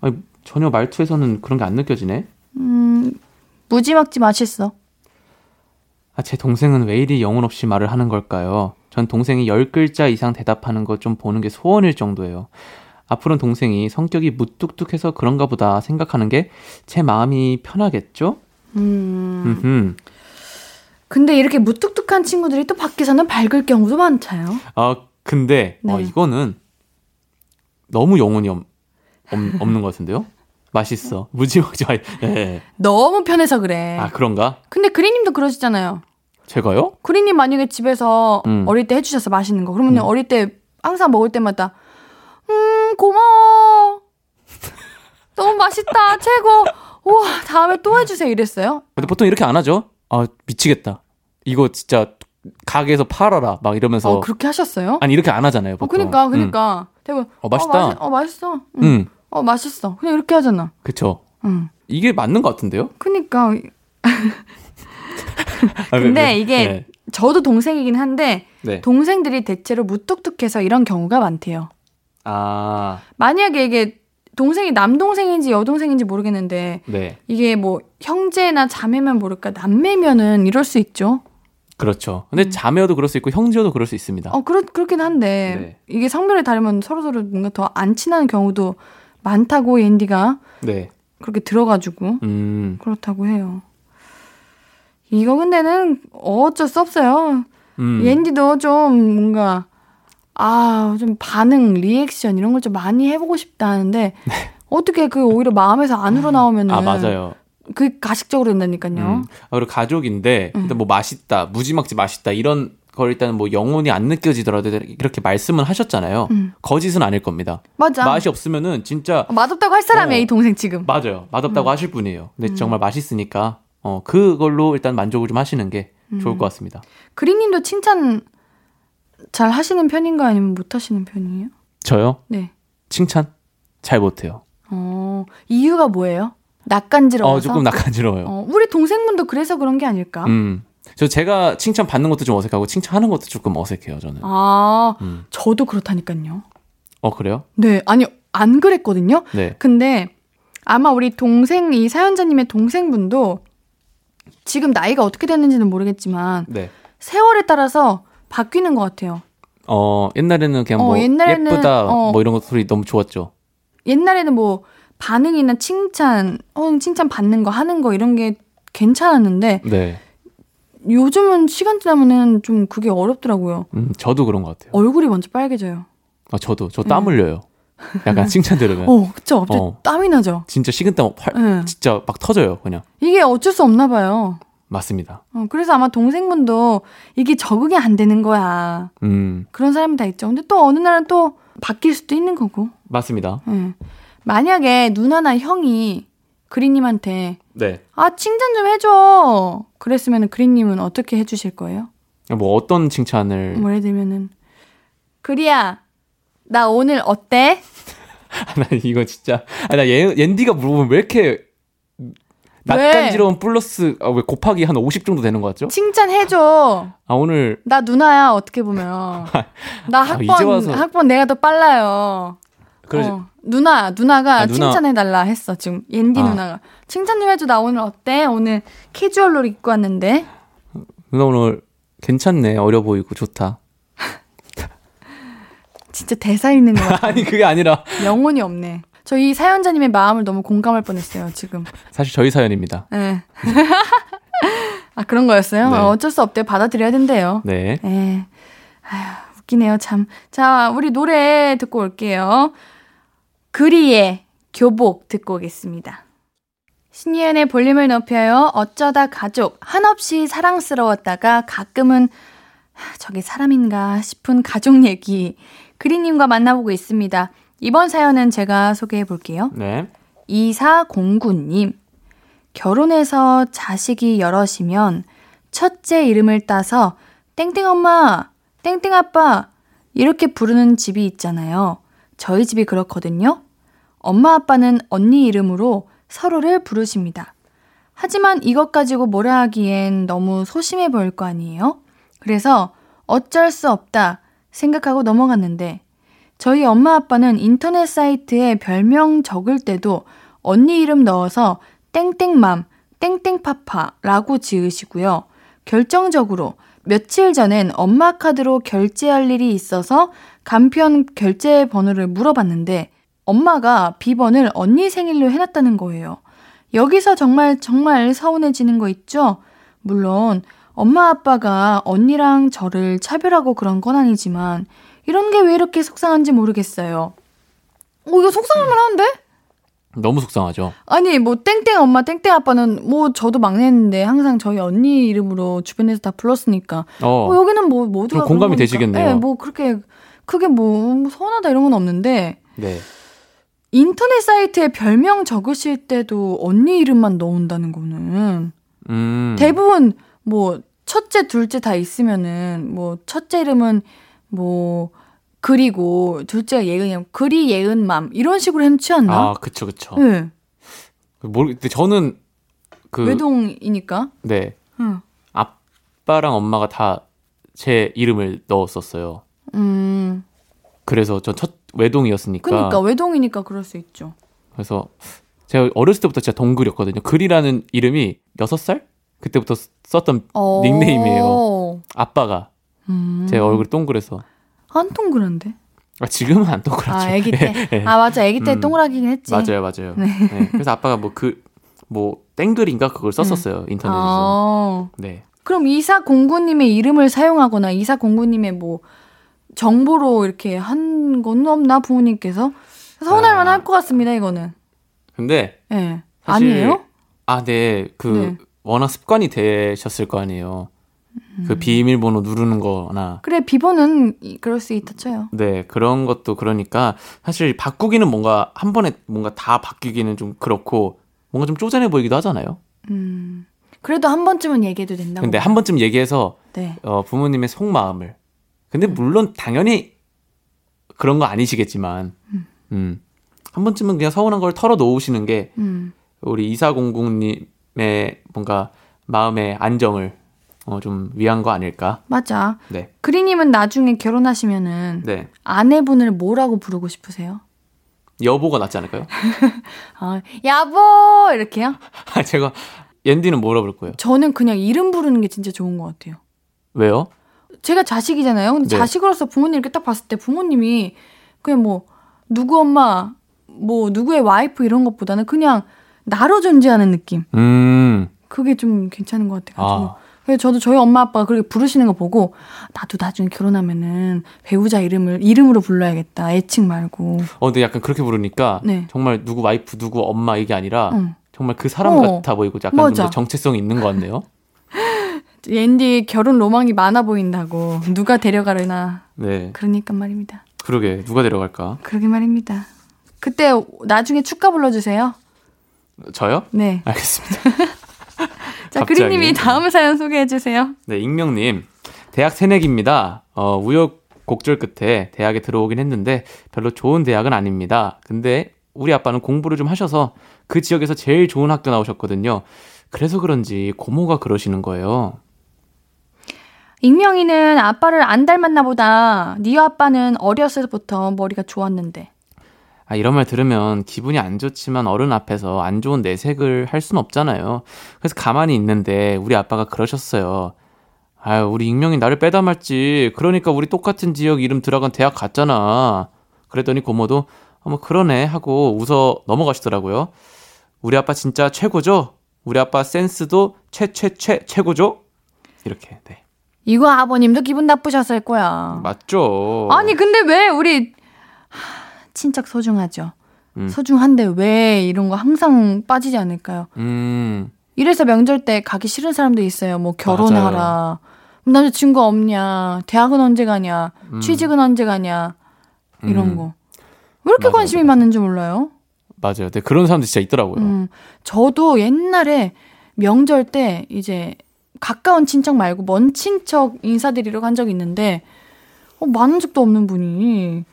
아니, 전혀 말투에서는 그런 게 안 느껴지네. 음, 무지막지 맛있어. 아, 제 동생은 왜 이리 영혼 없이 말을 하는 걸까요? 전 동생이 10글자 이상 대답하는 것좀 보는 게 소원일 정도예요. 앞으로는 동생이 성격이 무뚝뚝해서 그런가 보다 생각하는 게 제 마음이 편하겠죠? 음. 음. 근데 이렇게 무뚝뚝한 친구들이 또 밖에서는 밝을 경우도 많잖아요. 아, 근데 어, 네. 이거는 너무 영혼이 없, 없, 없는 것 같은데요? 맛있어. 무지막지 맛. 예. 너무 편해서 그래. 아, 그런가? 근데 그리님도 그러시잖아요. 제가요? 그리님 만약에 집에서 음. 어릴 때 해주셔서 맛있는 거. 그러면 음. 어릴 때 항상 먹을 때마다 음 고마워. 너무 맛있다 최고. 우와 다음에 또 해주세요 이랬어요. 근데 보통 이렇게 안 하죠? 아, 미치겠다. 이거 진짜 가게에서 팔아라. 막 이러면서. 어 그렇게 하셨어요? 아니, 이렇게 안 하잖아요. 어 보통. 그니까 그니까 대부분 어, 맛있다. 어, 맛있, 어 맛있어. 음. 응. 음, 어 맛있어. 그냥 이렇게 하잖아. 그쵸. 응. 이게 맞는 것 같은데요? 그니까 아, 왜, 근데 왜? 이게 네. 저도 동생이긴 한데 네. 동생들이 대체로 무뚝뚝해서 이런 경우가 많대요. 아, 만약에 이게 동생이 남동생인지 여동생인지 모르겠는데 네. 이게 뭐 형제나 자매면 모를까 남매면은 이럴 수 있죠. 그렇죠. 근데 자매여도 그럴 수 있고 형제여도 그럴 수 있습니다. 어 그렇 그렇긴 한데 네. 이게 성별이 다르면 서로 서로 뭔가 더 안 친한 경우도 많다고 앤디가 네. 그렇게 들어가지고 음, 그렇다고 해요. 이거 근데는 어쩔 수 없어요. 음. 앤디도 좀 뭔가 아 좀 반응 리액션 이런 걸 좀 많이 해보고 싶다 하는데 어떻게 그 오히려 마음에서 안 우러나오면은 네. 아, 맞아요. 그 가식적으로 된다니까요. 음. 아, 그리고 가족인데, 음. 일단 뭐 맛있다, 무지막지 맛있다, 이런 걸 일단은 뭐 영혼이 안 느껴지더라도 이렇게 말씀은 하셨잖아요. 음. 거짓은 아닐 겁니다. 맞아. 맛이 없으면은 진짜 어, 맛없다고 할 사람이야 어. 이 동생 지금. 맞아요. 맛없다고 음. 하실 분이에요. 근데 정말 맛있으니까 어 그걸로 일단 만족을 좀 하시는 게 음. 좋을 것 같습니다. 그린님도 칭찬 잘 하시는 편인가 아니면 못 하시는 편이에요? 저요? 네. 칭찬 잘 못해요. 어 이유가 뭐예요? 낯간지러워서. 어 조금 낯간지러워요. 어, 우리 동생분도 그래서 그런 게 아닐까? 음. 저 제가 칭찬 받는 것도 좀 어색하고 칭찬하는 것도 조금 어색해요, 저는. 아 음. 저도 그렇다니까요. 어, 그래요? 네 아니 안 그랬거든요. 네. 근데 아마 우리 동생 이 사연자님의 동생분도 지금 나이가 어떻게 됐는지는 모르겠지만 네. 세월에 따라서 바뀌는 것 같아요. 어, 옛날에는 그냥 어, 뭐 옛날에는, 예쁘다 어. 뭐 이런 것 소리 너무 좋았죠. 옛날에는 뭐 반응이나 칭찬, 어, 칭찬 받는 거 하는 거 이런 게 괜찮았는데 네. 요즘은 시간 지나면은 좀 그게 어렵더라고요. 음, 저도 그런 것 같아요. 얼굴이 먼저 빨개져요. 아, 저도 저 땀 흘려요. 약간 칭찬 들으면 음. 어, 그쵸. 갑자기 어. 땀이 나죠. 진짜 식은땀 활, 네. 진짜 막 터져요, 그냥. 이게 어쩔 수 없나 봐요. 맞습니다. 어, 그래서 아마 동생분도 이게 적응이 안 되는 거야. 음, 그런 사람이 다 있죠. 근데 또 어느 날은 또 바뀔 수도 있는 거고. 맞습니다. 예. 만약에 누나나 형이 그린님한테 네. 아 칭찬 좀 해줘. 그랬으면 그린님은 어떻게 해주실 거예요? 뭐 어떤 칭찬을 뭐 예를 들면은 그리야 나 오늘 어때? 나 이거 진짜 아니 나 옌, 옌디가 물어보면 왜 이렇게 낯간지러운 플러스 아, 왜 곱하기 한 50 정도 되는 것 같죠? 칭찬해줘. 아 오늘 나 누나야 어떻게 보면 나 아, 이제 학번 와서- 학번 내가 더 빨라요. 그래 어, 누나 누나가 아, 누나. 칭찬해달라 했어 지금 옌디 아. 누나가 칭찬 좀 해줘 나 오늘 어때? 오늘 캐주얼로 입고 왔는데 누나 오늘 괜찮네 어려 보이고 좋다. 진짜 대사 있는 거 같아. 아니 그게 아니라 영혼이 없네. 저이 사연자님의 마음을 너무 공감할 뻔했어요 지금. 사실 저희 사연입니다. 예. 아 그런 거였어요? 네. 어, 어쩔 수 없대요. 받아들여야 된대요. 네. 예. 아휴, 웃기네요, 참. 자, 우리 노래 듣고 올게요. 그리의 교복 듣고 오겠습니다. 신예은의 볼륨을 높여요. 어쩌다 가족. 한없이 사랑스러웠다가 가끔은 하, 저게 사람인가 싶은 가족 얘기. 그리님과 만나보고 있습니다. 이번 사연은 제가 소개해 볼게요. 네. 2409님. 결혼해서 자식이 여럿이면 첫째 이름을 따서 땡땡 엄마, 땡땡 아빠 이렇게 부르는 집이 있잖아요. 저희 집이 그렇거든요. 엄마 아빠는 언니 이름으로 서로를 부르십니다. 하지만 이것 가지고 뭐라 하기엔 너무 소심해 보일 거 아니에요? 그래서 어쩔 수 없다 생각하고 넘어갔는데 저희 엄마 아빠는 인터넷 사이트에 별명 적을 때도 언니 이름 넣어서 땡땡맘, 땡땡파파라고 지으시고요. 결정적으로 며칠 전엔 엄마 카드로 결제할 일이 있어서 간편 결제 번호를 물어봤는데 엄마가 비번을 언니 생일로 해놨다는 거예요. 여기서 정말 정말 서운해지는 거 있죠? 물론 엄마 아빠가 언니랑 저를 차별하고 그런 건 아니지만 이런 게 왜 이렇게 속상한지 모르겠어요. 어, 이거 속상할 만한데? 너무 속상하죠. 아니, 뭐, 땡땡 엄마, 땡땡 아빠는, 뭐, 저도 막내인데, 항상 저희 언니 이름으로 주변에서 다 불렀으니까. 어, 어, 여기는 뭐, 모두가. 공감이 그런 거니까. 되시겠네요. 네, 뭐, 그렇게, 크게 뭐, 뭐 서운하다 이런 건 없는데, 네. 인터넷 사이트에 별명 적으실 때도 언니 이름만 넣은다는 거는, 음. 대부분, 뭐, 첫째, 둘째 다 있으면은, 뭐, 첫째 이름은, 뭐, 그리고, 둘째가 예은이면, 그리 예은맘, 이런 식으로 해놓지 않나? 아, 그쵸, 그쵸. 네. 모르, 근데 저는 그 외동이니까. 네. 응. 아빠랑 엄마가 다 제 이름을 넣었었어요. 음. 그래서 전 첫 외동이었으니까. 그니까 외동이니까 그럴 수 있죠. 그래서 제가 어렸을 때부터 진짜 동글이었거든요. 글이라는 이름이 6살? 그때부터 썼던 어. 닉네임이에요. 아빠가 음. 제 얼굴이 동그래서. 안 동그란데. 아, 지금은 안 동그랗죠. 아, 아기 때. 네. 아, 맞아. 아기 때 음. 동그라기긴 했지. 맞아요, 맞아요. 네. 그래서 아빠가 뭐 그 뭐 땡글인가 그걸 썼었어요 인터넷에서. 아. 네. 그럼 이사공구님의 이름을 사용하거나 이사공구님의 뭐 정보로 이렇게 한 건 없나 부모님께서 서운할 아. 만할 것 같습니다 이거는. 근데 예. 네. 사실 아니에요? 아, 네. 그 네. 워낙 습관이 되셨을 거 아니에요. 음. 그 비밀번호 누르는 거나 그래 비번은 이- 그럴 수 있다 쳐요. 네 그런 것도 그러니까 사실 바꾸기는 뭔가 한 번에 뭔가 다 바뀌기는 좀 그렇고 뭔가 좀 쪼잔해 보이기도 하잖아요. 음. 그래도 한 번쯤은 얘기해도 된다고. 근데 한 번쯤 얘기해서 네. 어, 부모님의 속마음을 근데 물론 당연히 그런 거 아니시겠지만 음. 한 번쯤은 그냥 서운한 걸 털어 놓으시는 게 음. 우리 이사공공님의 뭔가 마음의 안정을 어, 좀 위한 거 아닐까? 맞아. 네, 그리님은 나중에 결혼하시면은 네. 아내분을 뭐라고 부르고 싶으세요? 여보가 낫지 않을까요? 아, 여보 이렇게요? 아, 제가 옌디는 뭐라 부를 거예요? 저는 그냥 이름 부르는 게 진짜 좋은 것 같아요. 왜요? 제가 자식이잖아요. 근데 네. 자식으로서 부모님 이렇게 딱 봤을 때 부모님이 그냥 뭐 누구 엄마, 뭐 누구의 와이프 이런 것보다는 그냥 나로 존재하는 느낌. 음, 그게 좀 괜찮은 것 같아가지고. 아, 그래서 저도 저희 엄마 아빠가 그렇게 부르시는 거 보고 나도 나중에 결혼하면은 배우자 이름을 이름으로 불러야겠다. 애칭 말고. 어, 근데 약간 그렇게 부르니까 네. 정말 누구 와이프, 누구 엄마 이게 아니라 응. 정말 그 사람 어, 같아 보이고 약간 맞아. 좀 정체성이 있는 것 같네요. 앤디 결혼 로망이 많아 보인다고 누가 데려가려나 네, 그러니까 말입니다. 그러게 누가 데려갈까? 그러게 말입니다. 그때 나중에 축가 불러주세요. 저요? 네. 알겠습니다. 자. 그리님이 다음 사연 소개해 주세요. 네, 익명님. 대학 새내기입니다. 어, 우여곡절 끝에 대학에 들어오긴 했는데 별로 좋은 대학은 아닙니다. 근데 우리 아빠는 공부를 좀 하셔서 그 지역에서 제일 좋은 학교 나오셨거든요. 그래서 그런지 고모가 그러시는 거예요. 익명이는 아빠를 안 닮았나 보다. 네 아빠는 어렸을 때부터 머리가 좋았는데. 아, 이런 말 들으면 기분이 안 좋지만 어른 앞에서 안 좋은 내색을 할순 없잖아요. 그래서 가만히 있는데 우리 아빠가 그러셨어요. 아유, 우리 익명이 나를 빼닮았지. 그러니까 우리 똑같은 지역 이름 들어간 대학 갔잖아. 그랬더니 고모도 어머 그러네 하고 웃어 넘어가시더라고요. 우리 아빠 진짜 최고죠? 우리 아빠 센스도 최최최 최고죠? 이렇게 네 이거 아버님도 기분 나쁘셨을 거야. 맞죠? 아니 근데 왜 우리 하, 친척 소중하죠. 음. 소중한데 왜 이런 거 항상 빠지지 않을까요? 음 이래서 명절 때 가기 싫은 사람도 있어요. 뭐 결혼하라. 남자친구 없냐? 대학은 언제 가냐? 취직은 언제 가냐? 이런 음. 거. 왜 이렇게 맞아요, 관심이 많은지 몰라요? 맞아요. 네, 그런 사람들 진짜 있더라고요. 음, 저도 옛날에 명절 때 이제 가까운 친척 말고 먼 친척 인사드리러 간 적이 있는데 어, 많은 적도 없는 분이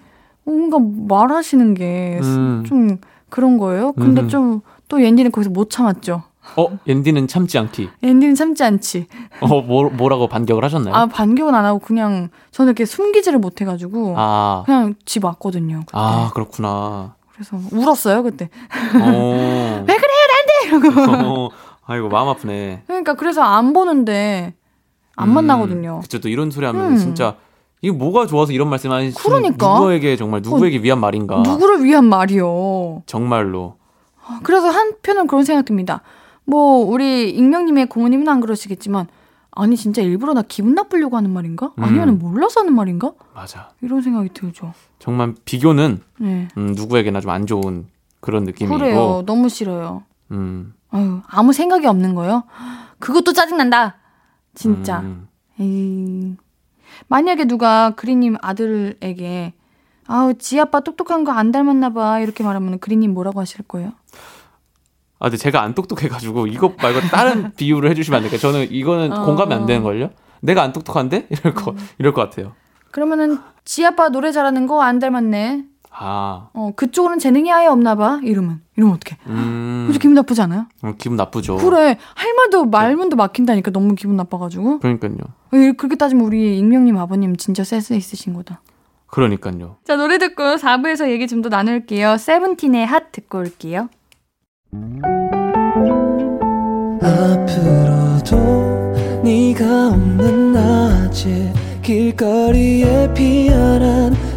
뭔가 말하시는 게좀 음. 그런 거예요. 근데 음. 좀또 옌디는 거기서 못 참았죠. 어, 앤디는 참지 않기. 옌디는 참지 않지. 어, 뭐, 뭐라고 반격을 하셨나요? 아 반격은 안 하고 그냥 저는 이렇게 숨기지를 못 해가지고 아, 그냥 집 왔거든요. 그때. 아, 그렇구나. 그래서 울었어요 그때. 어. 왜 그래요 난데 이러고. 어, 아이고, 마음 아프네. 그러니까 그래서 안 보는데 안 음, 만나거든요. 그쵸, 또 이런 소리 하면 음. 진짜, 이게 뭐가 좋아서 이런 말씀 하시는 그러니까. 누구에게 정말 누구에게 위한 말인가. 누구를 위한 말이요. 정말로. 그래서 한편은 그런 생각듭니다. 뭐 우리 익명님의 고모님은 안 그러시겠지만 아니 진짜 일부러 나 기분 나쁘려고 하는 말인가? 아니면 음. 몰라서 하는 말인가? 맞아. 이런 생각이 들죠. 정말 비교는 네. 음, 누구에게나 좀 안 좋은 그런 느낌이고. 그래요. 너무 싫어요. 음, 아유, 아무 생각이 없는 거요. 그것도 짜증난다. 진짜. 음. 에이. 만약에 누가 그리님 아들에게 아우 지 아빠 똑똑한 거 안 닮았나 봐 이렇게 말하면 그리님 뭐라고 하실 거예요? 아, 근데 제가 안 똑똑해가지고 이것 말고 다른 비유를 해주시면 안 될까요? 저는 이거는 어. 공감이 안 되는 걸요. 내가 안 똑똑한데 이럴 거 이럴 것 같아요. 그러면은 지 아빠 노래 잘하는 거 안 닮았네. 아, 어 그쪽으로는 재능이 아예 없나 봐. 이러면 이러면 어떡해? 음, 그래서 기분 나쁘지 않아요? 어, 기분 나쁘죠. 그래 할 말도 말문도 막힌다니까 너무 기분 나빠가지고 그러니까요. 어, 그렇게 따지면 우리 익명님 아버님 진짜 센스 있으신 거다. 그러니까요. 자 노래 듣고 4부에서 얘기 좀 더 나눌게요. 세븐틴의 핫 듣고 올게요. 앞으로도 네가 없는 낮에 길거리에 피어난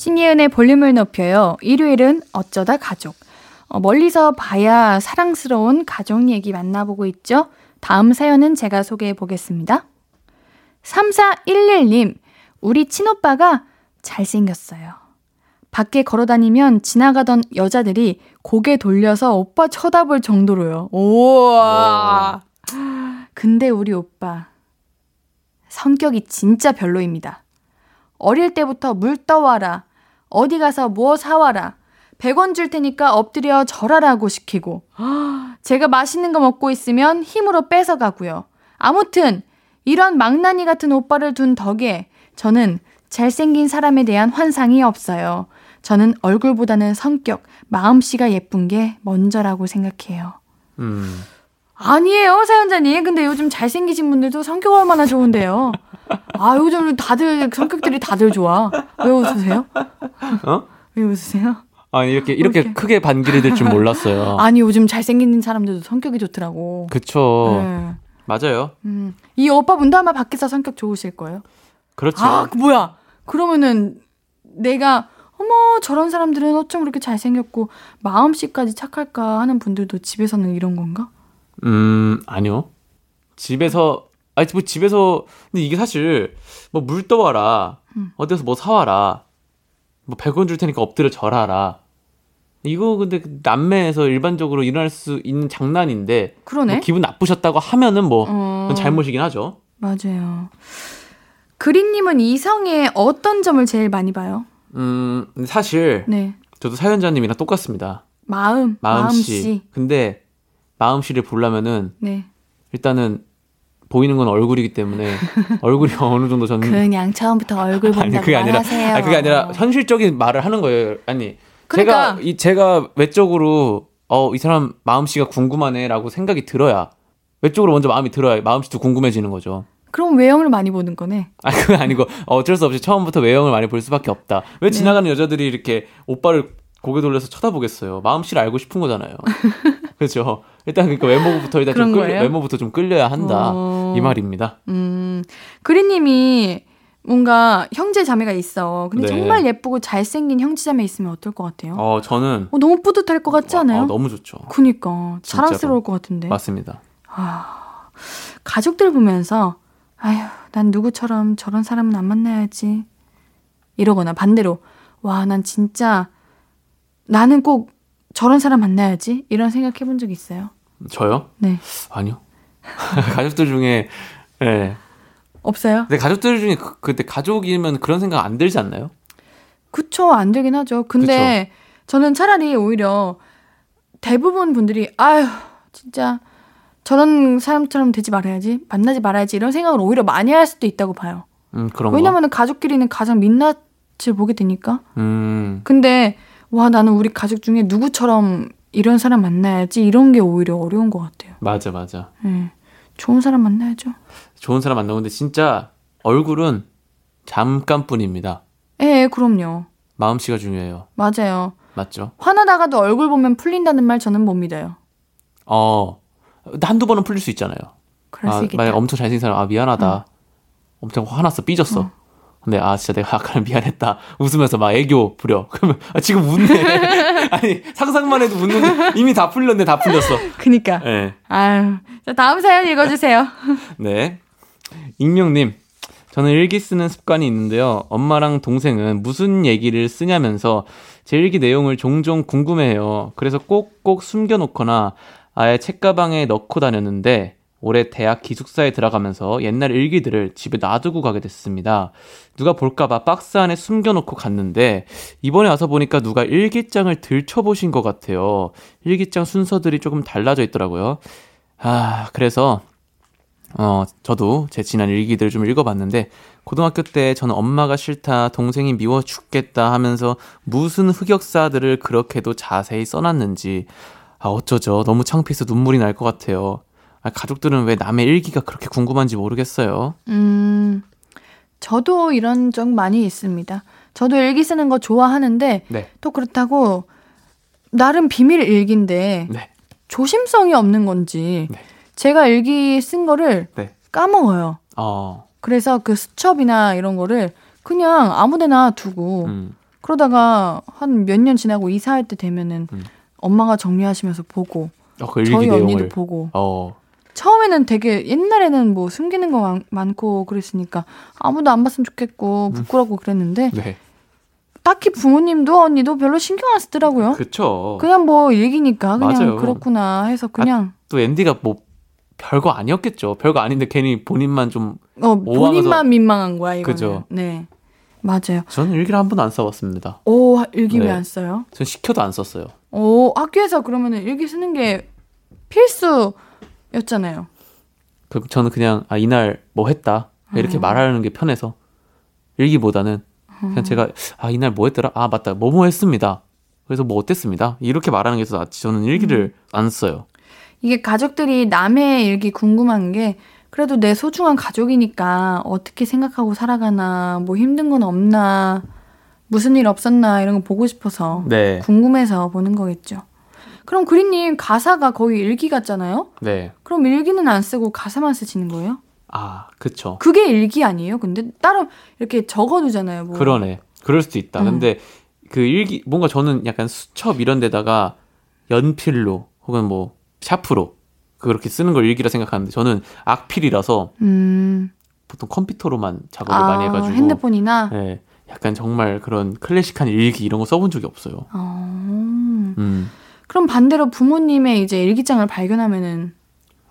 신예은의 볼륨을 높여요. 일요일은 어쩌다 가족. 어, 멀리서 봐야 사랑스러운 가족 얘기 만나보고 있죠. 다음 사연은 제가 소개해 보겠습니다. 3411님, 우리 친오빠가 잘생겼어요. 밖에 걸어 다니면 지나가던 여자들이 고개 돌려서 오빠 쳐다볼 정도로요. 우와. 근데 우리 오빠 성격이 진짜 별로입니다. 어릴 때부터 물 떠와라. 어디 가서 뭐 사와라. 100원 줄 테니까 엎드려 절하라고 시키고. 제가 맛있는 거 먹고 있으면 힘으로 뺏어가고요. 아무튼 이런 망나니 같은 오빠를 둔 덕에 저는 잘생긴 사람에 대한 환상이 없어요. 저는 얼굴보다는 성격, 마음씨가 예쁜 게 먼저라고 생각해요. 음, 아니에요, 사연자님. 근데 요즘 잘생기신 분들도 성격 얼마나 좋은데요. 아, 요즘 다들 성격들이 다들 좋아. 왜 웃으세요? 어? 왜 웃으세요? 아니 이렇게 이렇게 이렇게. 크게 반길이 될줄 몰랐어요. 아니, 요즘 잘생긴 사람들도 성격이 좋더라고. 그쵸. 네. 맞아요. 음. 이 오빠분도 아마 밖에서 성격 좋으실 거예요. 그렇죠. 아, 그 뭐야. 그러면은 내가 어머, 저런 사람들은 어쩜 그렇게 잘생겼고 마음씨까지 착할까 하는 분들도 집에서는 이런 건가? 음, 아니요. 집에서, 아니, 뭐 집에서, 근데 이게 사실, 뭐 물 떠와라, 음. 어디서 뭐 사와라, 뭐 100원 줄 테니까 엎드려 절하라. 이거 근데 그 남매에서 일반적으로 일어날 수 있는 장난인데, 그러네. 뭐 기분 나쁘셨다고 하면은 뭐, 어. 잘못이긴 하죠. 맞아요. 그린님은 이성의 어떤 점을 제일 많이 봐요? 음, 사실, 네. 저도 사연자님이랑 똑같습니다. 마음, 마음씨. 마음씨. 근데, 마음씨를 보려면은, 네. 일단은, 보이는 건 얼굴이기 때문에, 얼굴이 어느 정도 저는. 그냥 처음부터 얼굴 본다고 아니 그게 아니라 말하세요. 아니 그게 아니라 현실적인 말을 하는 거예요. 아니 그러니까. 제가 이 제가 외적으로 어 이 사람 마음씨가 궁금하네라고 생각이 들어야 외적으로 먼저 마음이 들어야 마음씨도 궁금해지는 거죠. 그럼 외형을 많이 보는 거네. 아 그게 아니고 어쩔 수 없이 처음부터 외형을 많이 볼 수밖에 없다. 왜 네. 지나가는 여자들이 이렇게 오빠를 고개 돌려서 쳐다보겠어요. 마음씨를 알고 싶은 거잖아요. 그렇죠. 일단 그러니까 외모부터 일단 좀 끌려, 거예요? 외모부터 좀 끌려야 한다 어. 이 말입니다. 음, 그린님이 뭔가 형제 자매가 있어. 근데 네. 정말 예쁘고 잘생긴 형제 자매 있으면 어떨 것 같아요? 어, 저는 어, 너무 뿌듯할 것 같지 않아요? 어, 너무 좋죠. 그니까. 자랑스러울 것 같은데. 맞습니다. 가족들 보면서 아휴 난 누구처럼 저런 사람은 안 만나야지 이러거나 반대로 와 난 진짜 나는 꼭 저런 사람 만나야지 이런 생각 해본 적 있어요? 저요? 네 아니요. 가족들 중에 예. 없어요? 근데 가족들 중에 그, 근데 가족이면 그런 생각 안 들지 않나요? 그쵸 안 되긴 하죠. 근데 저는 차라리 오히려 대부분 분들이 아휴 진짜 저런 사람처럼 되지 말아야지 만나지 말아야지 이런 생각을 오히려 많이 할 수도 있다고 봐요. 음. 왜냐면은 가족끼리는 가장 민낯을 보게 되니까. 음. 근데 와 나는 우리 가족 중에 누구처럼 이런 사람 만나야지 이런 게 오히려 어려운 것 같아요. 맞아, 맞아. 예. 좋은 사람 만나야죠. 좋은 사람 만나는데 진짜 얼굴은 잠깐뿐입니다. 예, 그럼요. 마음씨가 중요해요. 맞아요. 맞죠? 화나다가도 얼굴 보면 풀린다는 말 저는 못 믿어요. 어. 한두 번은 풀릴 수 있잖아요. 그럴 아, 수 있겠다. 만약 엄청 잘생긴 사람, 아, 미안하다. 엄청 화났어, 삐졌어. 어. 근데, 아, 진짜 내가 아까 미안했다. 웃으면서 막 애교 부려. 그러면, 아, 지금 웃네. 아니, 상상만 해도 웃는데, 이미 다 풀렸네, 다 풀렸어. 그니까. 예. 아유. 자, 다음 사연 읽어주세요. 네. 익명님, 저는 일기 쓰는 습관이 있는데요. 엄마랑 동생은 무슨 얘기를 쓰냐면서 제 일기 내용을 종종 궁금해해요. 그래서 꼭꼭 숨겨놓거나 아예 책가방에 넣고 다녔는데 올해 대학 기숙사에 들어가면서 옛날 일기들을 집에 놔두고 가게 됐습니다. 누가 볼까봐 박스 안에 숨겨놓고 갔는데 이번에 와서 보니까 누가 일기장을 들춰보신 것 같아요. 일기장 순서들이 조금 달라져 있더라고요. 아, 그래서 어, 저도 제 지난 일기들을 좀 읽어봤는데, 고등학교 때 저는 엄마가 싫다, 동생이 미워 죽겠다 하면서 무슨 흑역사들을 그렇게도 자세히 써놨는지, 아, 어쩌죠. 너무 창피해서 눈물이 날 것 같아요. 아, 가족들은 왜 남의 일기가 그렇게 궁금한지 모르겠어요. 음, 저도 이런 적 많이 있습니다. 저도 일기 쓰는 거 좋아하는데, 네. 또 그렇다고, 나름 비밀 일기인데, 네. 조심성이 없는 건지, 네. 제가 일기 쓴 거를 네. 까먹어요. 어, 그래서 그 수첩이나 이런 거를 그냥 아무 데나 두고, 음, 그러다가 한 몇 년 지나고 이사할 때 되면은 음. 엄마가 정리하시면서 보고, 어, 그 저희 내용을. 언니도 보고, 어, 처음에는 되게 옛날에는 뭐 숨기는 거 많, 많고 그랬으니까 아무도 안 봤으면 좋겠고 부끄럽고 그랬는데 네. 딱히 부모님도 언니도 별로 신경 안 쓰더라고요. 그쵸. 그냥 뭐 일기니까 그냥 맞아요. 그렇구나 해서 그냥 또 앤디가 뭐, 별거 아니었겠죠. 별거 아닌데 괜히 본인만 좀, 어 본인만 민망한 거야 이거는. 그죠. 네 맞아요. 저는 일기를 한 번도 안 써봤습니다. 오 일기 네. 왜안 써요? 전 시켜도 안 썼어요. 오 학교에서 그러면은 일기 쓰는 게 필수 였잖아요. 그 저는 그냥 아 이날 뭐 했다. 이렇게 어. 말하는 게 편해서 일기보다는 그냥 제가 아 이날 뭐 했더라? 아 맞다. 뭐뭐 했습니다. 그래서 뭐 어땠습니다? 이렇게 말하는 게 더 낫지. 저는 일기를 음. 안 써요. 이게 가족들이 남의 일기 궁금한 게 그래도 내 소중한 가족이니까 어떻게 생각하고 살아가나 뭐 힘든 건 없나 무슨 일 없었나 이런 거 보고 싶어서 네. 궁금해서 보는 거겠죠. 그럼 그린님 가사가 거의 일기 같잖아요? 네. 그럼 일기는 안 쓰고 가사만 쓰시는 거예요? 아 그쵸 그게 일기 아니에요? 근데 따로 이렇게 적어두잖아요. 뭐. 그러네 그럴 수도 있다 음. 근데 그 일기 뭔가 저는 약간 수첩 이런 데다가 연필로 혹은 뭐 샤프로 그렇게 쓰는 걸 일기라 생각하는데 저는 악필이라서 음, 보통 컴퓨터로만 작업을 아, 많이 해가지고 핸드폰이나. 네, 약간 정말 그런 클래식한 일기 이런 거 써본 적이 없어요 어. 음. 그럼 반대로 부모님의 이제 일기장을 발견하면은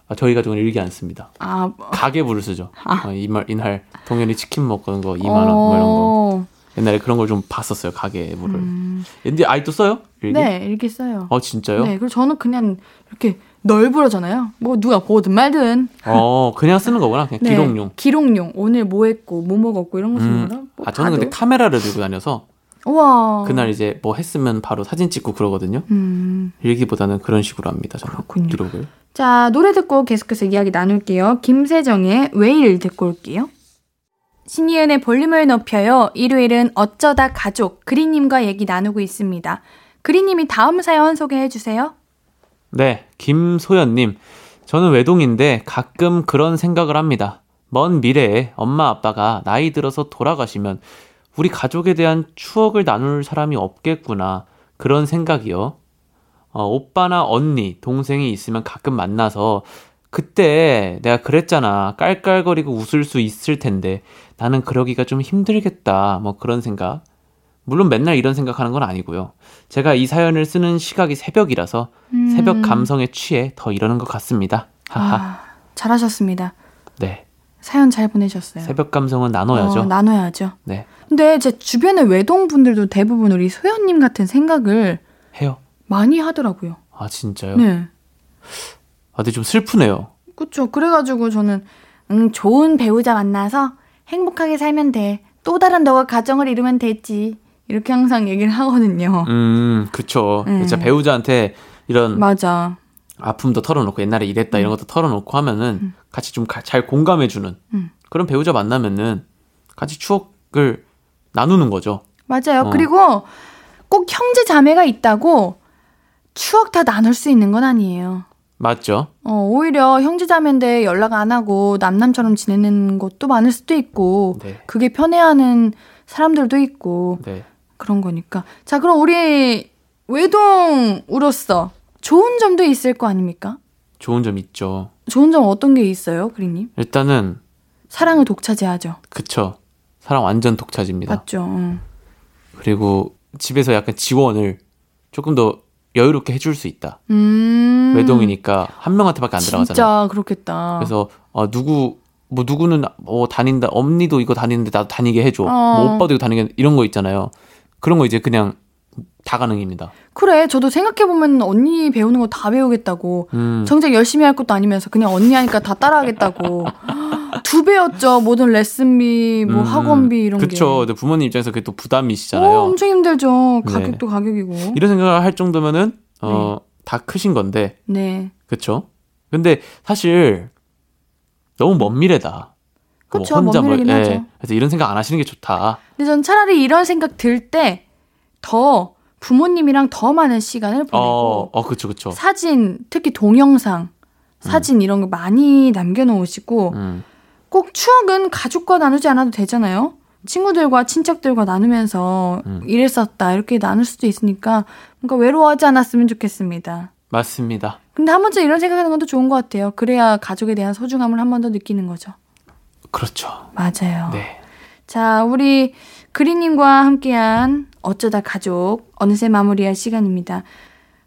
아, 저희 가족은 일기 안 씁니다. 아 가계부를 쓰죠. 아. 어, 이말 이날 동현이 치킨 먹은 거 2만 원 뭐 이런 거. 어, 옛날에 그런 걸 좀 봤었어요. 가계부를. 음, 근데 아직도 써요? 일기? 네, 일기 써요. 어 진짜요? 네, 그리고 저는 그냥 이렇게 널브러잖아요. 뭐 누가 보든 말든. 어 그냥 쓰는 거구나. 그냥 네, 기록용. 기록용. 오늘 뭐 했고, 뭐 먹었고 이런 거 쓰는 음. 거라. 뭐 아 저는. 근데 카메라를 들고 다녀서 우와. 그날 이제 뭐 했으면 바로 사진 찍고 그러거든요. 음. 일기보다는 그런 식으로 합니다. 저는 그렇군요. 기록을. 자, 노래 듣고 계속해서 이야기 나눌게요. 김세정의 왜일 듣고 올게요. 신이은의 볼륨을 높여요. 일요일은 어쩌다 가족 그리님과 얘기 나누고 있습니다. 그리님이 다음 사연 소개해 주세요. 네, 김소연님. 저는 외동인데 가끔 그런 생각을 합니다. 먼 미래에 엄마 아빠가 나이 들어서 돌아가시면 우리 가족에 대한 추억을 나눌 사람이 없겠구나. 그런 생각이요. 어, 오빠나 언니, 동생이 있으면 가끔 만나서 그때 내가 그랬잖아. 깔깔거리고 웃을 수 있을 텐데 나는 그러기가 좀 힘들겠다. 뭐 그런 생각. 물론 맨날 이런 생각하는 건 아니고요. 제가 이 사연을 쓰는 시각이 새벽이라서 음. 새벽 감성에 취해 더 이러는 것 같습니다. 하하. 아, 잘하셨습니다. 네. 사연 잘 보내셨어요. 새벽 감성은 나눠야죠. 어, 나눠야죠. 네. 근데 제 주변의 외동분들도 대부분 우리 소연님 같은 생각을 해요. 많이 하더라고요. 아, 진짜요? 네. 아, 근데 좀 슬프네요. 그쵸. 그래가지고 저는, 응, 좋은 배우자 만나서 행복하게 살면 돼. 또 다른 너가 가정을 이루면 되지. 이렇게 항상 얘기를 하거든요. 음, 그쵸. 음. 진짜 배우자한테 이런 맞아. 아픔도 털어놓고 옛날에 이랬다 이런 것도 털어놓고 하면은 음. 같이 좀 잘 공감해주는 음. 그런 배우자 만나면은 같이 추억을 나누는 거죠. 맞아요. 어. 그리고 꼭 형제 자매가 있다고 추억 다 나눌 수 있는 건 아니에요. 맞죠? 어, 오히려 형제 자매인데 연락 안 하고 남남처럼 지내는 것도 많을 수도 있고, 네. 그게 편해하는 사람들도 있고, 네. 그런 거니까. 자, 그럼 우리 외동으로서 좋은 점도 있을 거 아닙니까? 좋은 점 있죠. 좋은 점 어떤 게 있어요, 그리님? 일단은 사랑을 독차지하죠. 그쵸. 사람 완전 독차지입니다. 맞죠. 응. 그리고 집에서 약간 지원을 조금 더 여유롭게 해줄 수 있다. 음. 외동이니까 한 명한테밖에 안 들어가잖아요. 진짜 그렇겠다. 그래서 어, 누구 뭐 누구는 뭐 다닌다 언니도 이거 다니는데 나도 다니게 해줘. 어. 뭐 오빠도 이거 다니게 이런 거 있잖아요. 그런 거 이제 그냥 다 가능입니다. 그래, 저도 생각해보면 언니 배우는 거 다 배우겠다고. 음. 정작 열심히 할 것도 아니면서 그냥 언니 하니까 다 따라하겠다고. 두 배였죠. 모든 레슨비, 뭐 음, 학원비 이런 게. 그쵸. 부모님 입장에서 그게 또 오, 부담이시잖아요. 엄청 힘들죠. 네. 가격도 가격이고. 이런 생각을 할 정도면은 어, 다 크신 건데, 네. 그쵸? 근데 사실 너무 먼 미래다. 뭐 그쵸, 먼 미래긴 하죠. 그래서 이런 생각 안 하시는 게 좋다. 근데 전 차라리 이런 생각 들 때 더 부모님이랑 더 많은 시간을 보내고 어, 어, 그쵸, 그쵸. 사진, 특히 동영상, 사진 이런 거 많이 남겨놓으시고 음, 꼭 추억은 가족과 나누지 않아도 되잖아요. 친구들과 친척들과 나누면서 음. 이랬었다 이렇게 나눌 수도 있으니까 뭔가 외로워하지 않았으면 좋겠습니다. 맞습니다. 근데 한 번쯤 이런 생각하는 것도 좋은 것 같아요. 그래야 가족에 대한 소중함을 한 번 더 느끼는 거죠. 그렇죠. 맞아요. 네. 자, 우리 그리님과 함께한 어쩌다 가족 어느새 마무리할 시간입니다.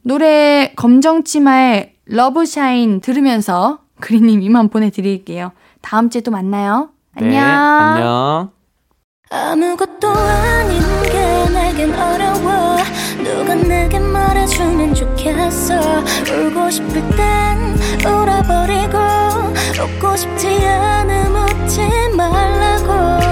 노래 검정치마의 러브샤인 들으면서 그리님 이만 보내드릴게요. 다음 주에 또 만나요. 안녕. 네, 안녕. 아무것도 아닌 게 내겐 어려워 누가 내게 말해주면 좋겠어 울고 싶을 땐 울어버리고 웃고 싶지 않음 웃지 말라고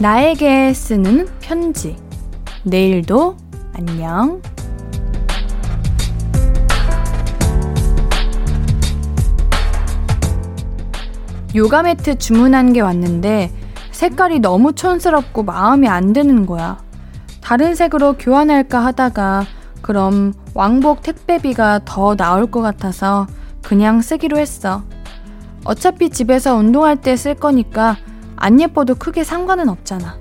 나에게 쓰는 편지. 내일도 안녕. 요가 매트 주문한 게 왔는데 색깔이 너무 촌스럽고 마음에 안 드는 거야. 다른 색으로 교환할까 하다가 그럼 왕복 택배비가 더 나올 것 같아서 그냥 쓰기로 했어. 어차피 집에서 운동할 때 쓸 거니까 안 예뻐도 크게 상관은 없잖아.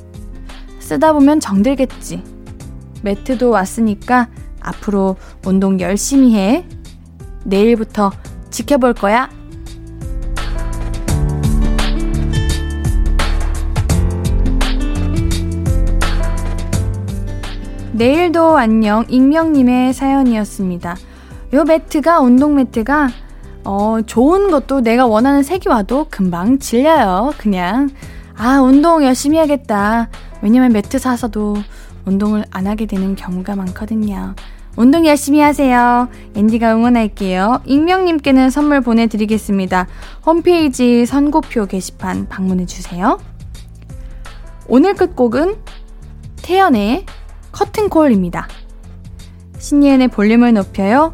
쓰다 보면 정들겠지. 매트도 왔으니까 앞으로 운동 열심히 해. 내일부터 지켜볼 거야. 내일도 안녕 익명님의 사연이었습니다. 요 매트가 운동 매트가 어 좋은 것도 내가 원하는 색이 와도 금방 질려요. 그냥 아 운동 열심히 해야겠다. 왜냐면 매트 사서도 운동을 안 하게 되는 경우가 많거든요. 운동 열심히 하세요. 앤디가 응원할게요. 익명님께는 선물 보내드리겠습니다. 홈페이지 선고표 게시판 방문해주세요. 오늘 끝곡은 태연의 커튼콜입니다. 신예은의 볼륨을 높여요.